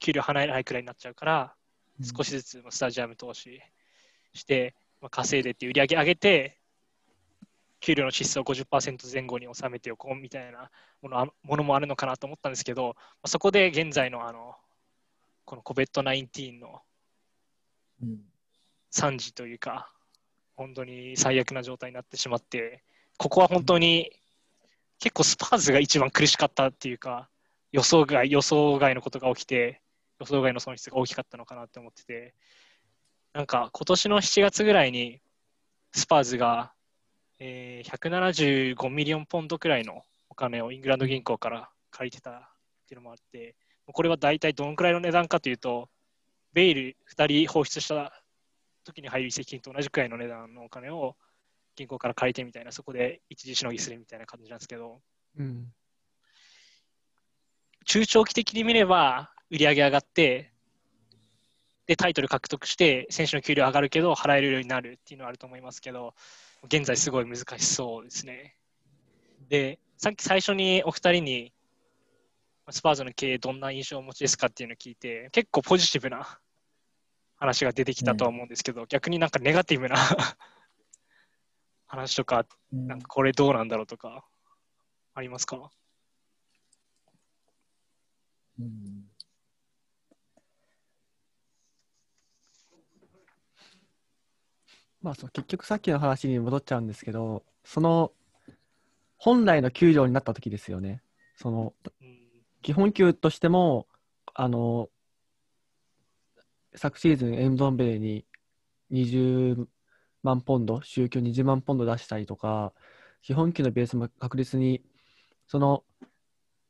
給料払えないくらいになっちゃうから、少しずつスタジアム投資して、まあ、稼いでって売り上げ上げて、給料の支出を50%前後に収めておこうみたいなものものもあるのかなと思ったんですけど、まあそこで現在のあのこの COVID-19 の惨事というか、本当に最悪な状態になってしまって、ここは本当に結構スパーズが一番苦しかったっていうか、予想外、予想外のことが起きて、予想外の損失が大きかったのかなって思ってて、なんか今年の7月ぐらいにスパーズが、えー175ミリオンポンドくらいのお金をイングランド銀行から借りてたっていうのもあって、これは大体どのくらいの値段かというと、ベイル2人放出した時に入る移籍金と同じくらいの値段のお金を銀行から借りてみたいな、そこで一時しのぎするみたいな感じなんですけど、うん。中長期的に見れば売り上げ上がって、で、タイトル獲得して、選手の給料上がるけど、払えるようになるっていうのはあると思いますけど、現在すごい難しそうですね。で、さっき最初にお二人に、スパーズの経営どんな印象をお持ちですかっていうのを聞いて、結構ポジティブな話が出てきたとは思うんですけど、逆になんかネガティブな 話とか、うん。なんかこれどうなんだろうとか、ありますか？うんまあ、そう結局さっきの話に戻っちゃうんですけど、その本来の給料になった時ですよね。そのうん基本給としても、あの、昨シーズンエンドンベレに20万ポンド、週休20万ポンド出したりとか、基本給のベースも確実に、その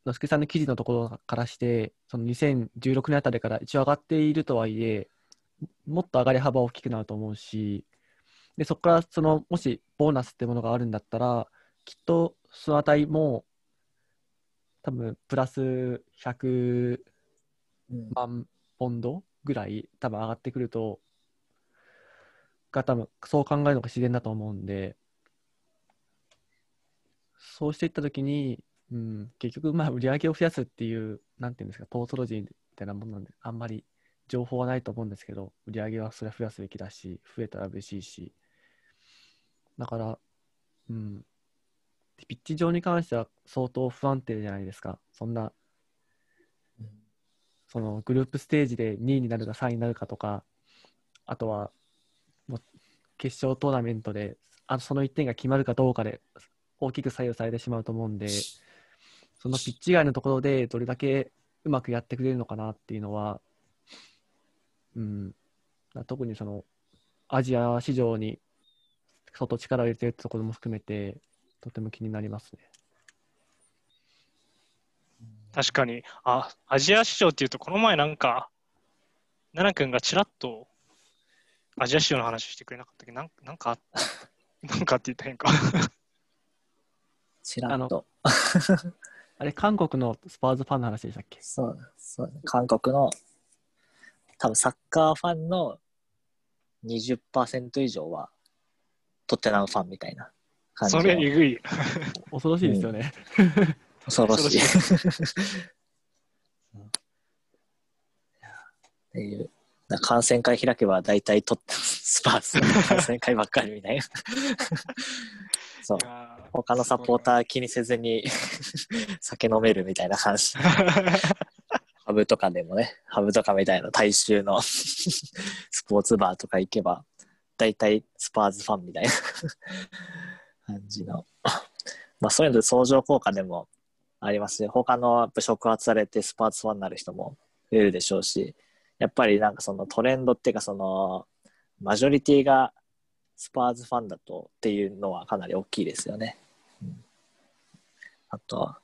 のすけさんの記事のところからして、その2016年あたりから一応上がっているとはいえ、もっと上がり幅は大きくなると思うし、でそこからそのもしボーナスってものがあるんだったら、きっとその値も多分プラス100うん。万ポンドぐらい多分上がってくると、が多分そう考えるのが自然だと思うんで、そうしていったときに、うん、結局、まあ、売り上げを増やすっていう、なんていうんですか、トートロジーみたいなものなんで、あんまり情報はないと思うんですけど、売り上げはそれは増やすべきだし、増えたら嬉しいし、だから、うん、ピッチ上に関しては相当不安定じゃないですか、そんなそのグループステージで2位になるか3位になるかとか、あとはも決勝トーナメントであその1点が決まるかどうかで大きく左右されてしまうと思うんで、そのピッチ外のところでどれだけうまくやってくれるのかなっていうのは、うん、特にそのアジア市場に相当力を入れてるところも含めて、とても気になりますね。確かに。あ、アジア市場っていうと、この前なんか、奈々君がちらっとアジア市場の話してくれなかったっけ？ど、なんなんかあった、なんかって言ったら変か。ちらっと。あれ、韓国のスパーズファンの話でしたっけ？そう、そう、韓国の、多分サッカーファンの20%以上は、トッテナムファンみたいな感じその。れえぐい。恐ろしいですよね。恐ろしい。恐っていう。な感染会開けば大体とってスパーズの感染会ばっかりみたいな。そう他のサポーター気にせずに酒飲めるみたいな感じ。ハブとかでもね、ハブとかみたいな大衆の スポーツバーとか行けば、大体スパーズファンみたいな感じの。まあそういうので相乗効果でもありますし、他のやっぱ触発されてスパーズファンになる人も増えるでしょうし、やっぱりなんかそのトレンドっていうかその、マジョリティがスパーズファンだとっていうのはかなり大きいですよね。うんあと、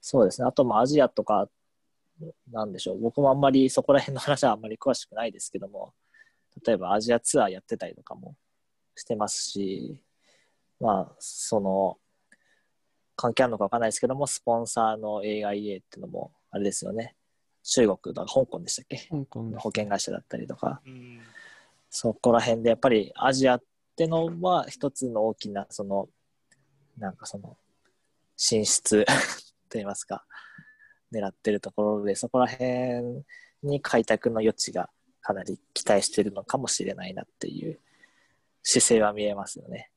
そうですね。あともアジアとか、なんでしょう。僕もあんまりそこら辺の話はあんまり詳しくないですけども、例えばアジアツアーやってたりとかもしてますし、まあ、その、関係あるのかわかんないですけども、スポンサーの AIA っていうのも、あれですよね。中国だ、香港でしたっけ？香港です。保険会社だったりとか、うん。そこら辺でやっぱりアジアってのは一つの大きなそのなんかその進出 といいますか狙ってるところでそこら辺に開拓の余地がかなり期待してるのかもしれないなっていう姿勢は見えますよね。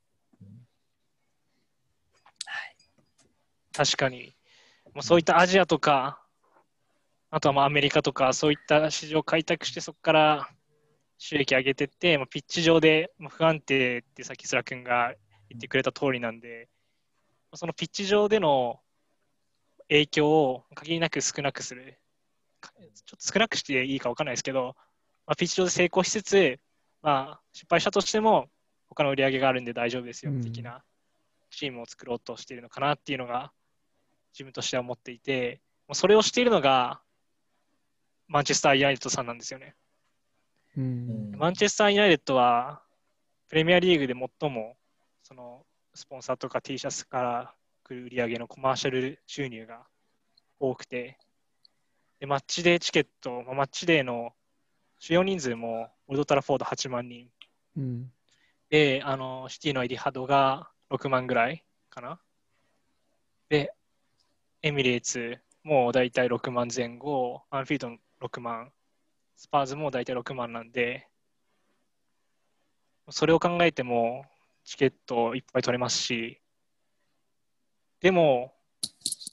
確かに。もうそういったアジアとか、あとはまあアメリカとか、そういった市場を開拓して、そこから収益上げてって、まあ、ピッチ上で不安定ってさっきスラ君が言ってくれた通りなんで、そのピッチ上での影響を限りなく少なくする。ちょっと少なくしていいか分かんないですけど、まあ、ピッチ上で成功しつつ、まあ、失敗したとしても、他の売り上げがあるんで大丈夫ですよ、うん的なチームを作ろうとしているのかなっていうのが、自分としては思っていて、それをしているのが、マンチェスター・ユナイテッドさんなんですよね。ううんん。マンチェスター・ユナイテッドは、プレミアリーグで最も、その、スポンサーとか T シャツから来る売り上げのコマーシャル収入が多くて、で、マッチデーチケット、まあマッチデーの収容人数も、オールド・トラフォード8万人。うん。で、あの、シティのエティハドが6万ぐらいかな。で、エミレーツもだいたい6万前後、アンフィールド6万、スパーズもだいたい6万なんで、それを考えてもチケットいっぱい取れますし、でも、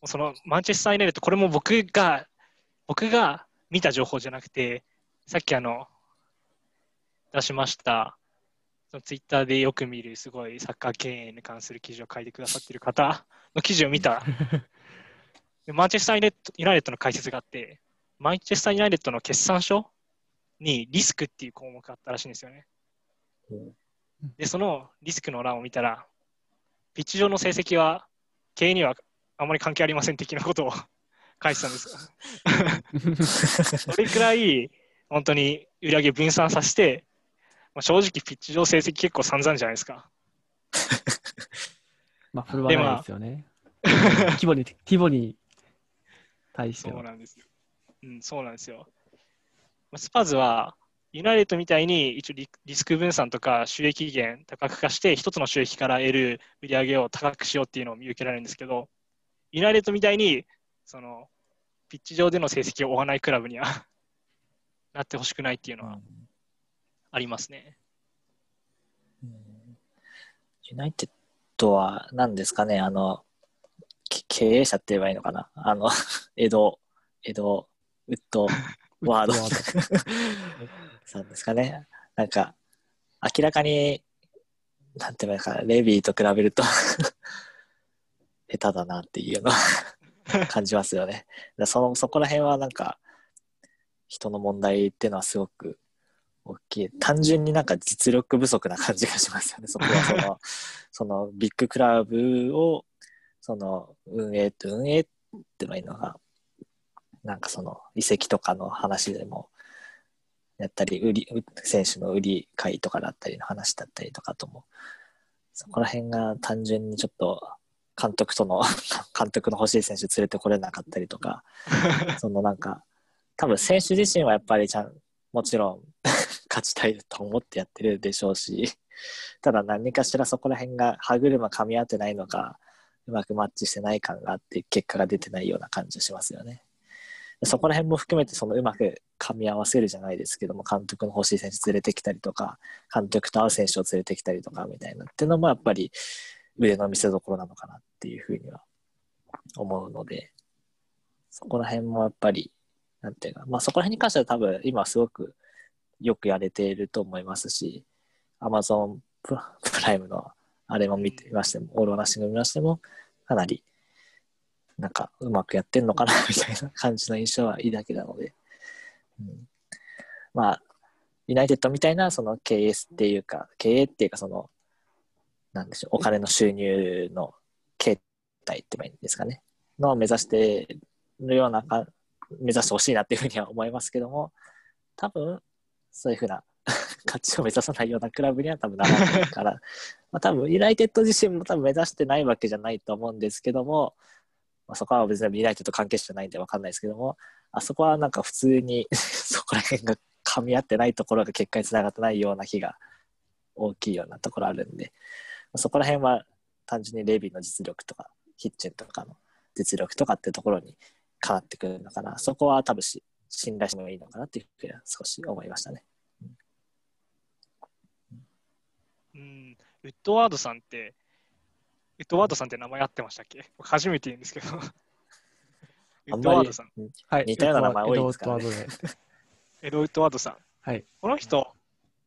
そのマンチェスター・ユナイテッド、これも僕が、僕が見た情報じゃなくて、さっきあの、出しました、そのツイッターでよく見るすごいサッカー経営に関する記事を書いてくださっている方の記事を見た。でマンチェスターユナイテッドの解説があって、マンチェスターユナイテッドの決算書にリスクっていう項目があったらしいんですよね。うん。で、そのリスクの欄を見たら、ピッチ上の成績は経営にはあまり関係ありません的なことを返したんです。か それくらい、本当に売り上げ分散させて、まあ、正直ピッチ上成績結構散々じゃないですか。まあ、振るわないですよね。規模に、規模に対しては。そうなんですよ。うん、そうなんですよ。まあスパーズは、ユナイテッドみたいに一応リリスク分散とか収益源高く化して、一つの収益から得る売り上げを高くしようっていうのを見受けられるんですけど、ユナイテッドみたいに、その、ピッチ上での成績を追わないクラブにはなってほしくないっていうのはありますね。うんユナイテッドは何ですかね、あの、け経営者って言えばいいのかな？あの、エド、エド、ウッドワード さんですかね？なんか、明らかに、なんていうのかな、レビーと比べると下手だなっていうのは感じますよね。そのそこら辺はなんか、人の問題っていうのはすごく大きい。単純になんか実力不足な感じがしますよね。そこはその、そのビッグクラブを、その運営、運営って言えばいいのが、なんかその移籍とかの話でも、やったり、売り、選手の売り買いとかだったりの話だったりとかとも、そこら辺が単純にちょっと監督との、監督の欲しい選手連れてこれなかったりとか、そのなんか、多分選手自身はやっぱりちゃん、もちろん 勝ちたいと思ってやってるでしょうし、ただ何かしらそこら辺が歯車噛み合ってないのか、うまくマッチしてない感があって結果が出てないような感じがしますよね。そこら辺も含めてそのうまく噛み合わせるじゃないですけども監督の欲しい選手連れてきたりとか監督と合う選手を連れてきたりとかみたいなっていうのもやっぱり腕の見せ所なのかなっていうふうには思うのでそこら辺もやっぱりなんていうかまあそこら辺に関しては多分今すごくよくやれていると思いますし Amazon プライムのあれも見てみましてもオールオナッシング見ましてもかなりなんかうまくやってんのかな みたいな感じの印象はいいだけなので、うん、まあユナイテッドみたいなその経営っていうか経営っていうかそのなんでしょうお金の収入の形態って言えばいいんですかね。のを目指してるようなか目指してほしいなっていうふうには思いますけども多分そういうふうな 勝ちを目指さないようなクラブには多分ならないから まあ多分ユナイテッド自身も多分目指してないわけじゃないと思うんですけどもまあ、そこは別にユナイテッド関係者じゃないんで分かんないですけども、あそこはなんか普通に そこら辺が噛み合ってないところが結果につながってないような日が大きいようなところあるんで、そこら辺は単純にレビーの実力とか、ヒッチェンとかの実力とかっていうところにかなってくるのかな。そこは多分し信頼してもいいのかなっていうふうには少し思いましたね。うん、ウッドワードさんって、ウッドワードさんって名前合ってましたっけ？僕初めて言うんですけど。ウあッドワードさん。はい。似たような名前多いですからねエドウッドワードさん。はい。この人、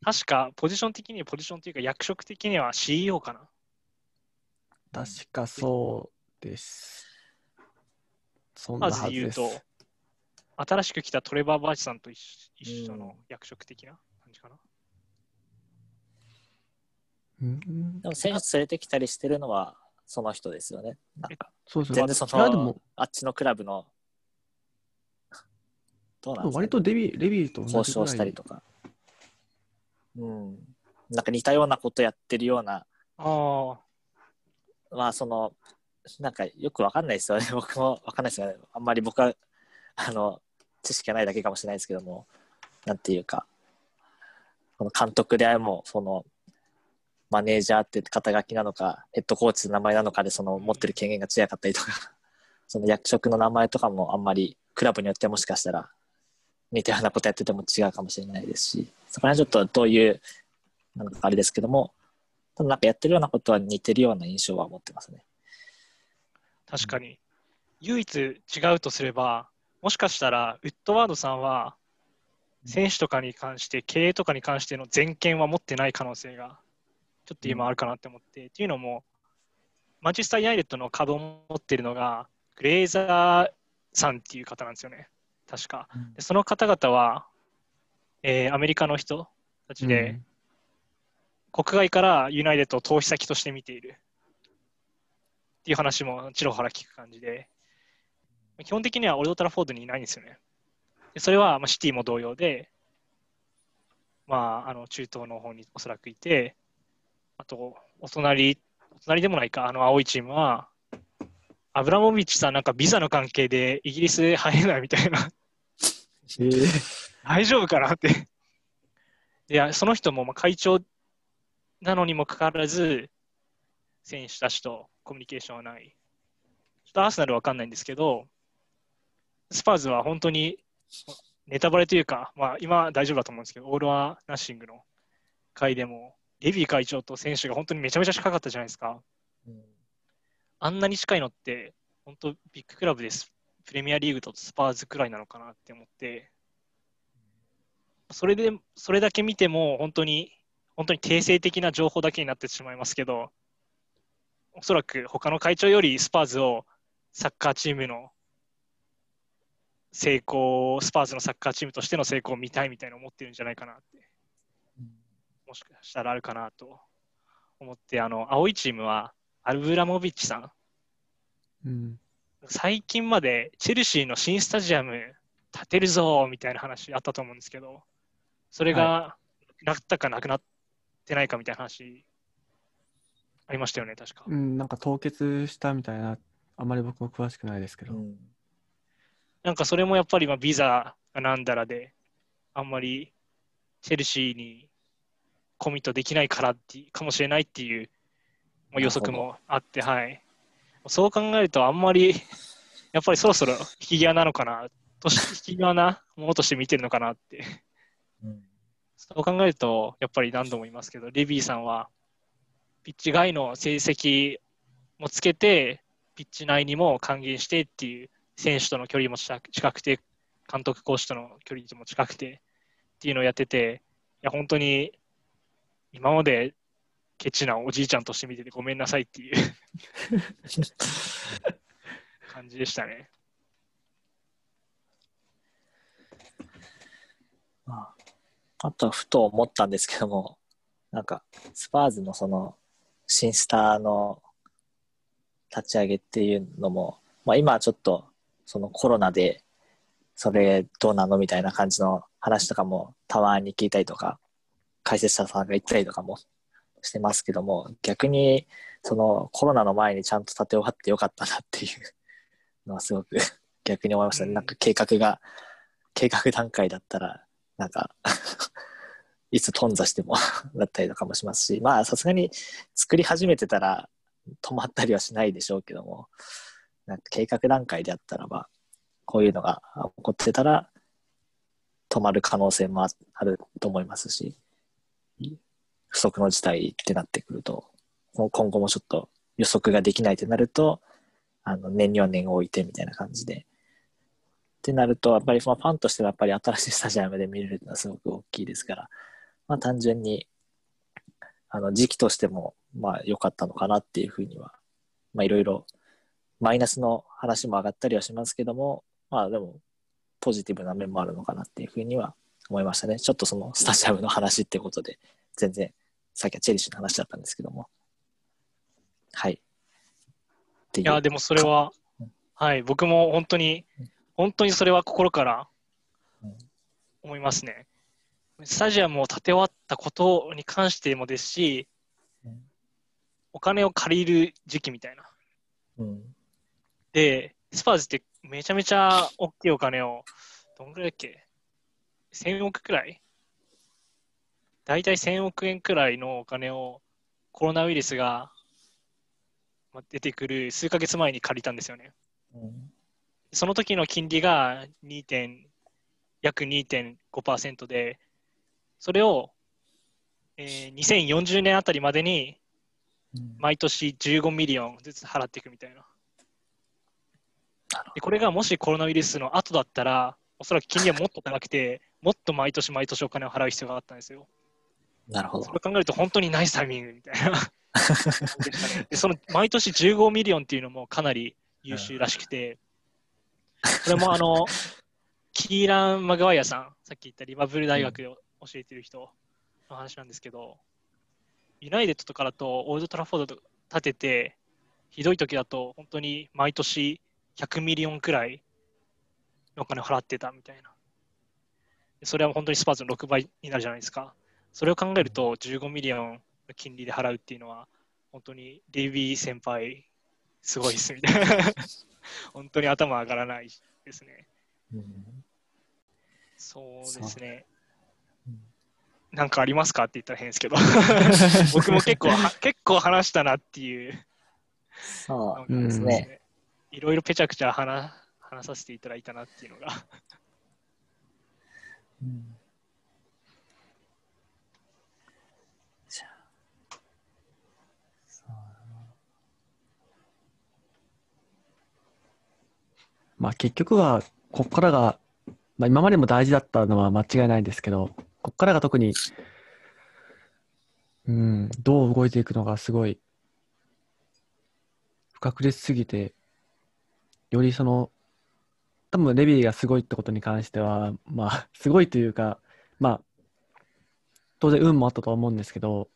確かポジション的には、ポジションというか役職的には CEO かな？確かそうです。そんなまはずです。ず言うと、新しく来たトレバー・バーチさんと一緒一緒の役職的な感じかな？うんでも選手連れてきたりしてるのはその人ですよね。なんかそうですね。全然その、あっちのクラブの、どうなんですか、ね、割とデビレビーと交渉したりとか。うん。なんか似たようなことやってるような、ああ、まあその、なんかよくわかんないですよね。僕もわかんないですよね。あんまり僕は、あの、知識がないだけかもしれないですけども、なんていうか、この監督であれも、その、マネージャーって肩書きなのか、ヘッドコーチの名前なのかで、その持ってる権限が違かったりとか、その役職の名前とかもあんまりクラブによってもしかしたら似たようなことやってても違うかもしれないですし、そこら辺ちょっとどういう、なのかあれですけども、ただなんかやってるようなことは似てるような印象は持ってますね。確かに。唯一違うとすれば、もしかしたら、ウッドワードさんは、選手とかに関して、経営とかに関しての全権は持ってない可能性が、ちょっと今あるかなって思って、っていうのも、マンチェスター・ユナイテッドの株を持ってるのが、グレーザーさんっていう方なんですよね、確か。でその方々は、えーアメリカの人たちで、うん。国外からユナイテッドを投資先として見ているっていう話もちらほら聞く感じで、基本的にはオールドトラフォードにいないんですよね。でそれはまあシティも同様で、まあ、あの中東の方におそらくいて、あと、お隣、お隣でもないか、あの青いチームは、アブラモビッチさん、なんかビザの関係でイギリス入れないみたいな、えー、大丈夫かなって。いや、その人もまあ会長なのにもかかわらず、選手たちとコミュニケーションはない。ちょっとアーセナルわかんないんですけど、スパーズは本当にネタバレというか、まあ、今大丈夫だと思うんですけど、オール・オア・ナッシングの回でも、レビー会長と選手が本当にめちゃめちゃ近かったじゃないですか。うんあんなに近いのって、本当ビッグクラブです。プレミアリーグだとスパーズくらいなのかなって思って、それで、それだけ見ても、本当に、本当に定性的な情報だけになってしまいますけど、おそらく他の会長よりスパーズをサッカーチームの成功、スパーズのサッカーチームとしての成功を見たいみたいな思ってるんじゃないかなって、もしかしたらあるかなと思って、あの、青いチームは、アルブラモビッチさん、うん。最近までチェルシーの新スタジアム建てるぞみたいな話あったと思うんですけど、それがなったかなくなってないかみたいな話ありましたよね、確か。うん、なんか凍結したみたいな、あまり僕も詳しくないですけど。うんなんかそれもやっぱりまあビザがなんだらで、あんまりチェルシーにコミットできないからっていうかもしれないっていうまあ予測もあって、はい。そう考えると、あんまり、やっぱりそろそろ引き際なのかな、とし 引き際なものとして見てるのかなって。うんそう考えると、やっぱり何度も言いますけど、レビーさんは、ピッチ外の成績もつけて、ピッチ内にも還元してっていう、選手との距離も近くて、監督、コーチとの距離も近くてっていうのをやってて、いや、本当に、今までケチなおじいちゃんとして見ててごめんなさいっていう感じでしたね。あとふと思ったんですけども、なんか、スパーズのその、新スターの立ち上げっていうのも、まあ今はちょっと、そのコロナで、それどうなのみたいな感じの話とかもたまに聞いたりとか、解説者さんが言ったりとかもしてますけども、逆に、そのコロナの前にちゃんと立て終わってよかったなっていうのはすごく逆に思いましたね。なんか計画が、計画段階だったら、なんか、いつ頓挫しても だったりとかもしますし、まあさすがに作り始めてたら止まったりはしないでしょうけども、なんか計画段階であったらば、こういうのが起こってたら止まる可能性もあると思いますし、不測の事態ってなってくると、もう今後もちょっと予測ができないってなると、あの年には年を置いてみたいな感じで、ってなると、やっぱりファンとしてはやっぱり新しいスタジアムで見れるのはすごく大きいですから、まあ単純に、あの時期としてもまあ良かったのかなっていうふうには、まあいろいろマイナスの話も上がったりはしますけども、まあでもポジティブな面もあるのかなっていうふうには思いましたね。ちょっとそのスタジアムの話ってことで、全然、さっきはチェリッシュの話だったんですけども。はい。いういや、でもそれはうん、はい、僕も本当に、本当にそれは心からうん思いますね。スタジアムを建て終わったことに関してもですし、うんお金を借りる時期みたいな。うん。で、スパーズってめちゃめちゃ大きいお金を、どんぐらいだっけ ?1000 億くらい？大体1000億円くらいのお金をコロナウイルスがまあ出てくる数ヶ月前に借りたんですよね。うんその時の金利が2点約2.5%で、それを、えー2040年あたりまでにうん毎年15ミリオンずつ払っていくみたいな。でこれがもしコロナウイルスの後だったら、おそらく金利はもっと高くて、もっと毎年毎年お金を払う必要があったんですよ。なるほどそ。れを考えると本当にナイスタイミングみたいな でその毎年15ミリオンっていうのもかなり優秀らしくて、これもあの、キーラン・マグワイアさん、さっき言ったリバプール大学で教えてる人の話なんですけど、ユナイテッドとかだとオールドトラフォード建てて、ひどい時だと本当に毎年100ミリオンくらいお金を払ってたみたいな。それは本当にスパーズの6倍になるじゃないですか。それを考えると15ミリオンの金利で払うっていうのは本当にレビー先輩すごいっすみたいな。本当に頭上がらないですね。うんそうですねうん。なんかありますかって言ったら変ですけど、僕も結構は結構話したなっていうそううんですね。いろいろぺちゃくちゃ話話させていただいたなっていうのが。うんじゃあそうだなまあ結局は、こっからが、まあ今までも大事だったのは間違いないんですけど、こっからが特に、うん、どう動いていくのがすごい、不確実すぎて、よりその、多分レビーがすごいってことに関しては、まあ、すごいというか、まあ、当然運もあったとは思うんですけど、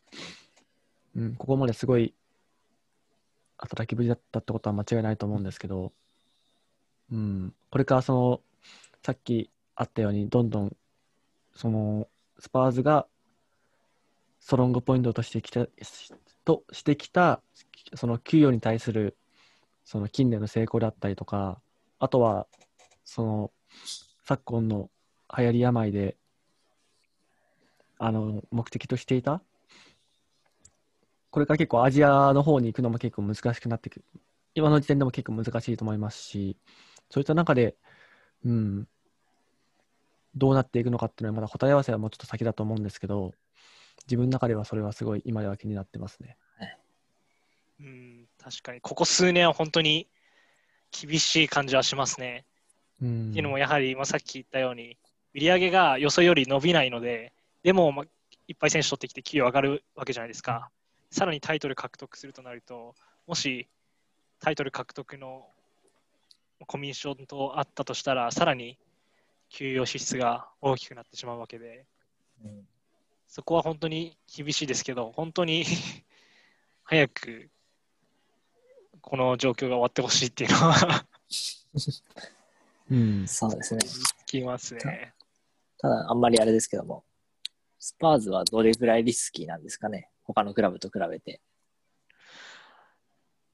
うん、ここまですごい働きぶりだったってことは間違いないと思うんですけど、うん、これからその、さっきあったように、どんどん、その、スパーズが、ストロングポイントとしてきた、しとしてきた、その給与に対する、その近年の成功だったりとか、あとは、その、昨今の流行り病で、あの、目的としていた、これから結構アジアの方に行くのも結構難しくなってくる。今の時点でも結構難しいと思いますし、そういった中で、うん、どうなっていくのかっていうのはまだ答え合わせはもうちょっと先だと思うんですけど、自分の中ではそれはすごい今では気になってますね。うん、確かに、ここ数年は本当に厳しい感じはしますね。うんっていうのもやはり、まあ、さっき言ったように、売り上げが予想より伸びないので、でも、まあ、いっぱい選手取ってきて給与上がるわけじゃないですか。さらにタイトル獲得するとなると、もしタイトル獲得のコミッションとあったとしたら、さらに給与支出が大きくなってしまうわけで、うんそこは本当に厳しいですけど、本当に 早くこの状況が終わってほしいっていうのは うん、そうですね。聞きますね。ただ、あんまりあれですけども、スパーズはどれぐらいリスキーなんですかね？他のクラブと比べて。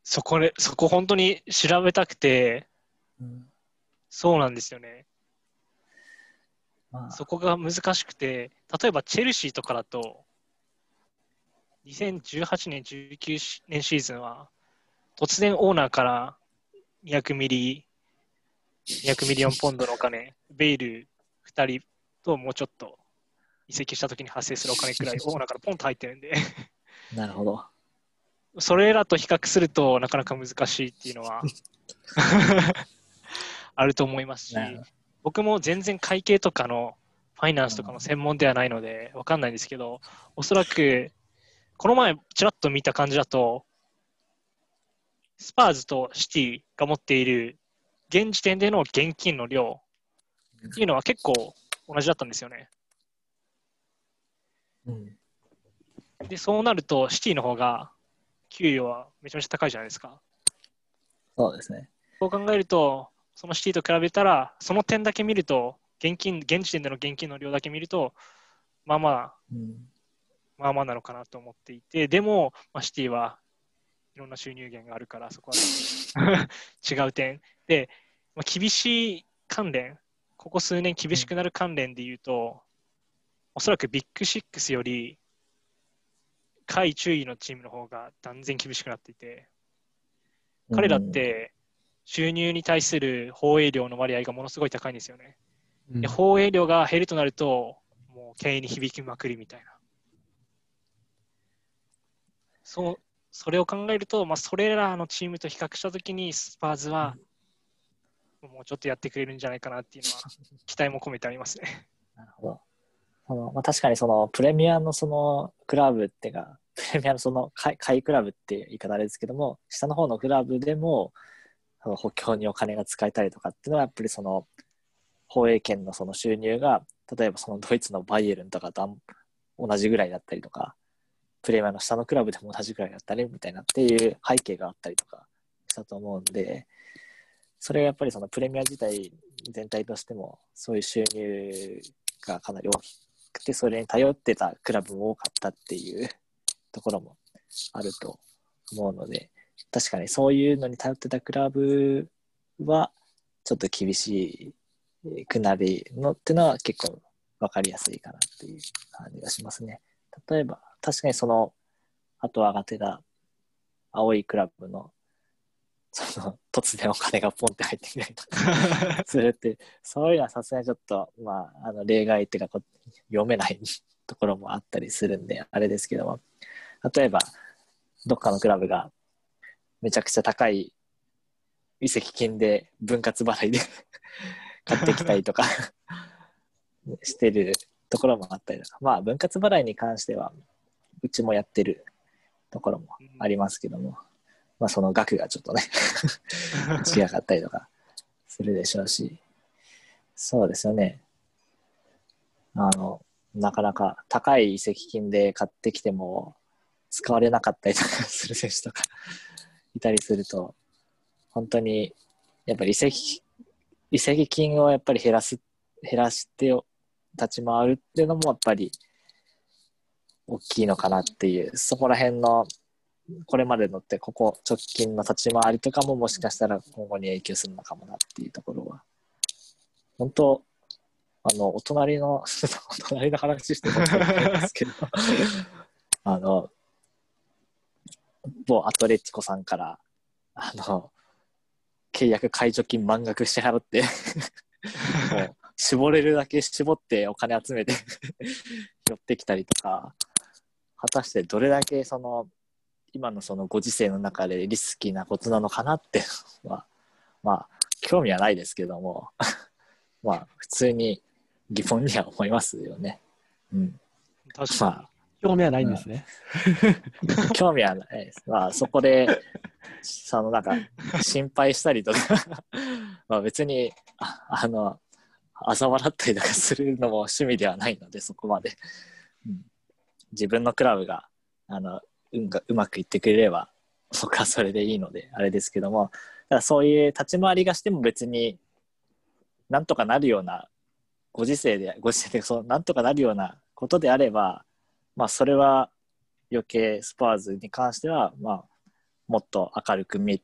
そこで、そこ本当に調べたくて、うんそうなんですよね。まあ、そこが難しくて、例えばチェルシーとかだと、2018年、19年シーズンは、突然オーナーから200ミリ、200ミリオンポンドのお金、ベイル2人ともうちょっと移籍したときに発生するお金くらい オーナーからポンと入ってるんで、なるほど。それらと比較するとなかなか難しいっていうのは あると思いますし僕も全然会計とかのファイナンスとかの専門ではないのでわかんないんですけど、おそらくこの前ちらっと見た感じだと、スパーズとシティが持っている現時点での現金の量っていうのは結構同じだったんですよね。うん。で、そうなるとシティの方が給与はめちゃめちゃ高いじゃないですか。そうですね。そう考えると、そのシティと比べたら、その点だけ見ると、現金、現時点での現金の量だけ見ると、まあまあ、うん。まあまあなのかなと思っていて、でも、まあ、シティはいろんな収入源があるから、そこは 違う点。で、まあ、厳しい関連、ここ数年厳しくなる関連で言うと、おそらくビッグシックスより、下位注意のチームの方が断然厳しくなっていて、彼らって収入に対する放映量の割合がものすごい高いんですよね。うんで放映量が減るとなると、もう経営に響きまくりみたいな。そう、それを考えると、まあ、それらのチームと比較したときに、スパーズは、もうちょっとやってくれるんじゃないかなっていうのは、期待も込めてありますね。なるほど。そのまあ、確かにそのプレミアのそのクラブっていうか、プレミアのその下下位クラブっていう言い方あれですけども、下の方のクラブでも、その補強にお金が使えたりとかっていうのは、やっぱりその放映権のその収入が、例えばそのドイツのバイエルンとかと同じぐらいだったりとか、プレミアの下のクラブでも同じぐらいだったりみたいなっていう背景があったりとかしたと思うんで、それがやっぱりそのプレミア自体全体としてもそういう収入がかなり大きくてそれに頼ってたクラブも多かったっていうところもあると思うので確かにそういうのに頼ってたクラブはちょっと厳しくなるのってのは結構分かりやすいかなっていう感じがしますね。例えば確かにその後上がってた青いクラブのその突然お金がポンって入ってきたりとか するってそういうのはさすがにちょっと、まあ、あの例外っていうかこ読めないところもあったりするんであれですけども例えばどっかのクラブがめちゃくちゃ高い移籍金で分割払いで 買ってきたりとか してるところもあったりとか。まあ分割払いに関してはうちもやってるところもありますけども、まあその額がちょっとね 違かったりとかするでしょうし。そうですよね。あのなかなか高い移籍金で買ってきても使われなかったりとかする選手とかいたりすると本当にやっぱり移籍移籍金をやっぱり減らす減らして立ち回るっていうのもやっぱり大きいのかなっていうそこら辺のこれまでのってここ直近の立ち回りとかももしかしたら今後に影響するのかもなっていうところは。本当あのお隣の お隣の話してもらうんですけど。あの某アトレティコさんからあの契約解除金満額支払って絞れるだけ絞ってお金集めて拾ってきたりとか果たしてどれだけその今のそのご時世の中でリスキーなことなのかなってはまあ興味はないですけどもまあ普通に疑問には思いますよね。うん、確かに。まあ興味はないんですね。興味はないです。まあそこでそのなんか心配したりとか。まあ別にああの嘲笑ったりとかするのも趣味ではないのでそこまで、うん、自分のクラブがあの運がうまくいってくれれば僕はそれでいいのであれですけども。だそういう立ち回りがしても別になんとかなるようなご時世でご時世でそうなんとかなるようなことであればまあそれは余計スパーズに関してはまあもっと明るく見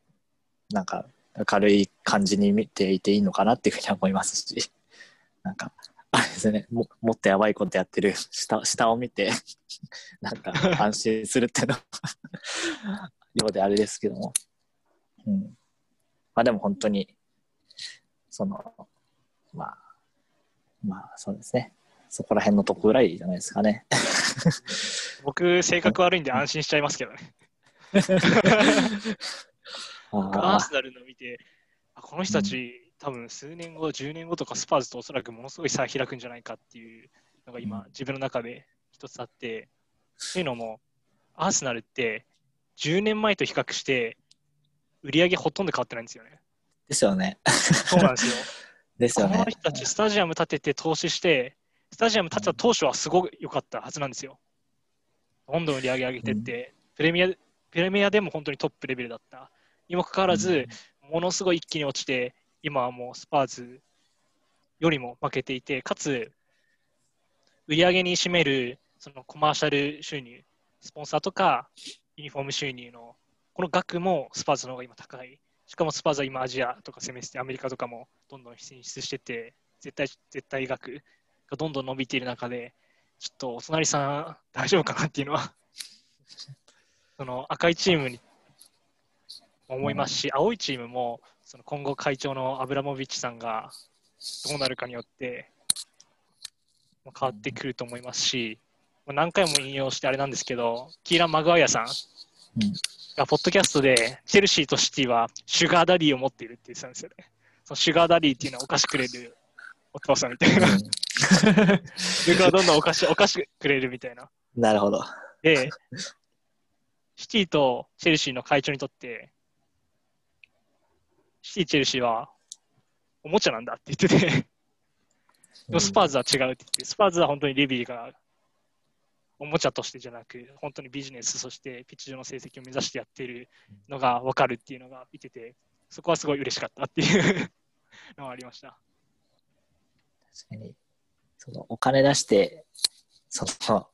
なんか明るい感じに見ていていいのかなっていうふうには思いますし。なんかあれですねももっとやばいことやってる下下を見て なんか安心するっていうのは ようであれですけども、うん、まあでも本当にそのまあまあそうですね。そこら辺のとこぐらいじゃないですかね。僕、性格悪いんで安心しちゃいますけどね。僕アーあセナルの見て、あこの人たち、多分数年後、10年後とかスパーズとおそらくものすごい差開くんじゃないかっていうのが今、うん自分の中で一つあって、というのも、アーセナルって10年前と比較して、売り上げほとんど変わってないんですよね。ですよね。そうなんですよ。ですよねこの。人たち、スタジアム建てて投資して、スタジアム建てた当初はすごく良かったはずなんですよ。どんどん売り上げ上げてって、プレミア、プレミアでも本当にトップレベルだった。にもかかわらず、ものすごい一気に落ちて、今はもうスパーズよりも負けていて、かつ、売り上げに占めるそのコマーシャル収入、スポンサーとかユニフォーム収入のこの額もスパーズの方が今高い。しかもスパーズは今アジアとか攻めてて、アメリカとかもどんどん進出してて、絶対、絶対額がどんどん伸びている中で、ちょっとお隣さん大丈夫かなっていうのは、その赤いチームに思いますし、青いチームもその今後会長のアブラモビッチさんがどうなるかによってまあ変わってくると思いますし、まあ何回も引用してあれなんですけど、キーラン・マグワイアさんがポッドキャストで、チェルシーとシティはシュガーダディを持っているって言ってたんですよね。そのシュガーダディっていうのはお菓子くれるお父さんみたいな。それからどんどんお菓子お菓子くれるみたいな。うんなるほど。で、シティとチェルシーの会長にとって、シティ、チェルシーはおもちゃなんだって言ってて、でもスパーズは違うって言って、スパーズは本当にレビーがおもちゃとしてじゃなく、本当にビジネス、そしてピッチ上の成績を目指してやっているのが分かるっていうのが見てて、そこはすごい嬉しかったっていうのがありました。かに、そのお金出して、その、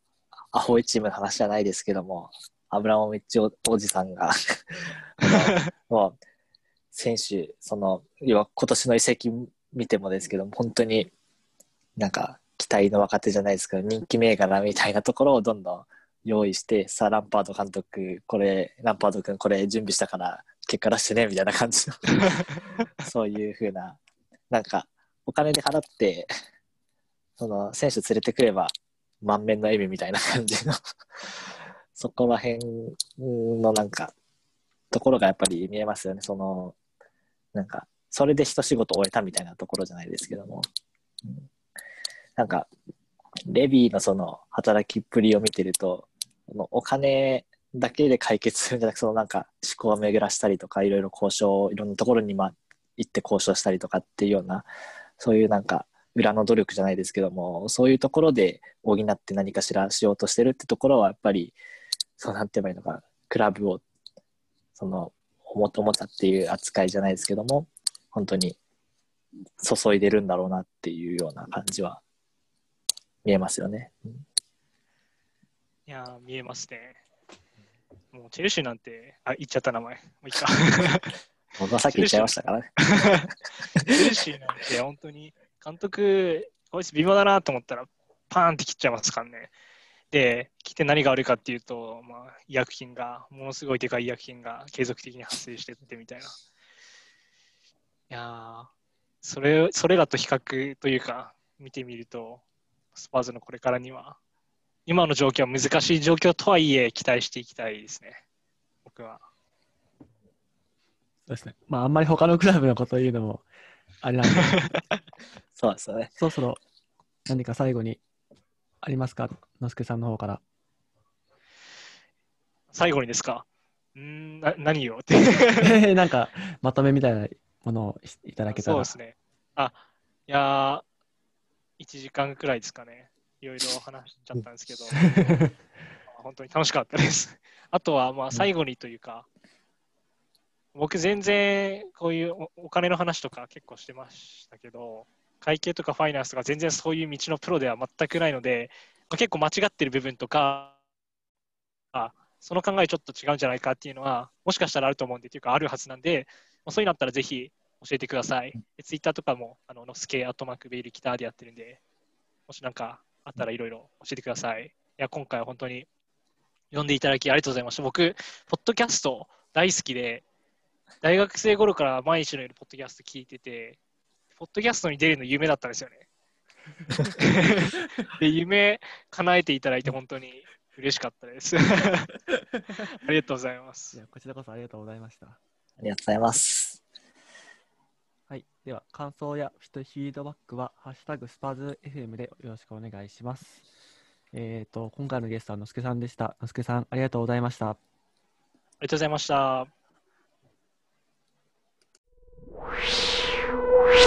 青いチームの話じゃないですけども、アブラモビッチおおじさんが、もう、選手、その、要は今年の移籍見てもですけども、本当になんか期待の若手じゃないですけど、人気銘柄みたいなところをどんどん用意して、さあ、ランパード監督、これ、ランパード君、これ準備したから結果出してね、みたいな感じの、そういうふうな、なんか、お金で払って、その、選手連れてくれば、満面の笑みみたいな感じの、そこら辺のなんか、ところがやっぱり見えますよね。その、なんか、それで一仕事終えたみたいなところじゃないですけども。なんか、レビーのその働きっぷりを見てると、のお金だけで解決するんじゃなくて、そのなんか思考を巡らしたりとか、いろいろ交渉、いろんなところにまあ行って交渉したりとかっていうような、そういうなんか裏の努力じゃないですけども、そういうところで補って何かしらしようとしてるってところは、やっぱり、そうなんて言えばいいのか、クラブを、その、おもおもちゃっていう扱いじゃないですけども、本当に注いでるんだろうなっていうような感じは見えますよね。うんいやー、見えますね。もうチェルシーなんて、あ、言っちゃった名前。もういいか。僕はさっき言っちゃいましたからね。チェルシーなんて本当に監督、こいつ微妙だなと思ったら、パーンって切っちゃいますからね。で、切って何が悪いかっていうと、まあ、医薬品が、ものすごいでかい医薬品が継続的に発生しててみたいな。いや、それ、それらと比較というか、見てみると、スパーズのこれからには、今の状況は難しい状況とはいえ、期待していきたいですね。僕は。そうですね。まあ、あんまり他のクラブのことを言うのも、あれなんで、そうですよね。そろそろ何か最後にありますか、のすけさんの方から。最後にですか？んな何を？って。なんか、まとめみたいなものをいいただけたら。そうですね。あ、いやー、1時間くらいですかね。いろいろ話しちゃったんですけど、まあ本当に楽しかったです。あとは、まあ、最後にというか、僕全然こういうおお金の話とか結構してましたけど、会計とかファイナンスとか全然そういう道のプロでは全くないので、まあ、結構間違ってる部分とか、あその考えちょっと違うんじゃないかっていうのは、もしかしたらあると思うんで、というかあるはずなんで、まあ、そういうのあったらぜひ教えてください。でツイッターとかも、あの、のすけ、アットマーク、ベイリキターでやってるんで、もしなんかあったらいろいろ教えてください。いや、今回は本当に呼んでいただきありがとうございました。僕、ポッドキャスト大好きで、大学生頃から毎日のようにポッドキャスト聞いてて、ポッドキャストに出るの夢だったんですよね。で、夢叶えていただいて本当に嬉しかったです。ありがとうございますい。やこちらこそありがとうございました。ありがとうございます。はい。では、感想やフィードバックは、ハッシュタグスパーズ FM でよろしくお願いします。えっ、と、今回のゲストはのすけさんでした。のすけさん、ありがとうございました。ありがとうございました。嘘嘘嘘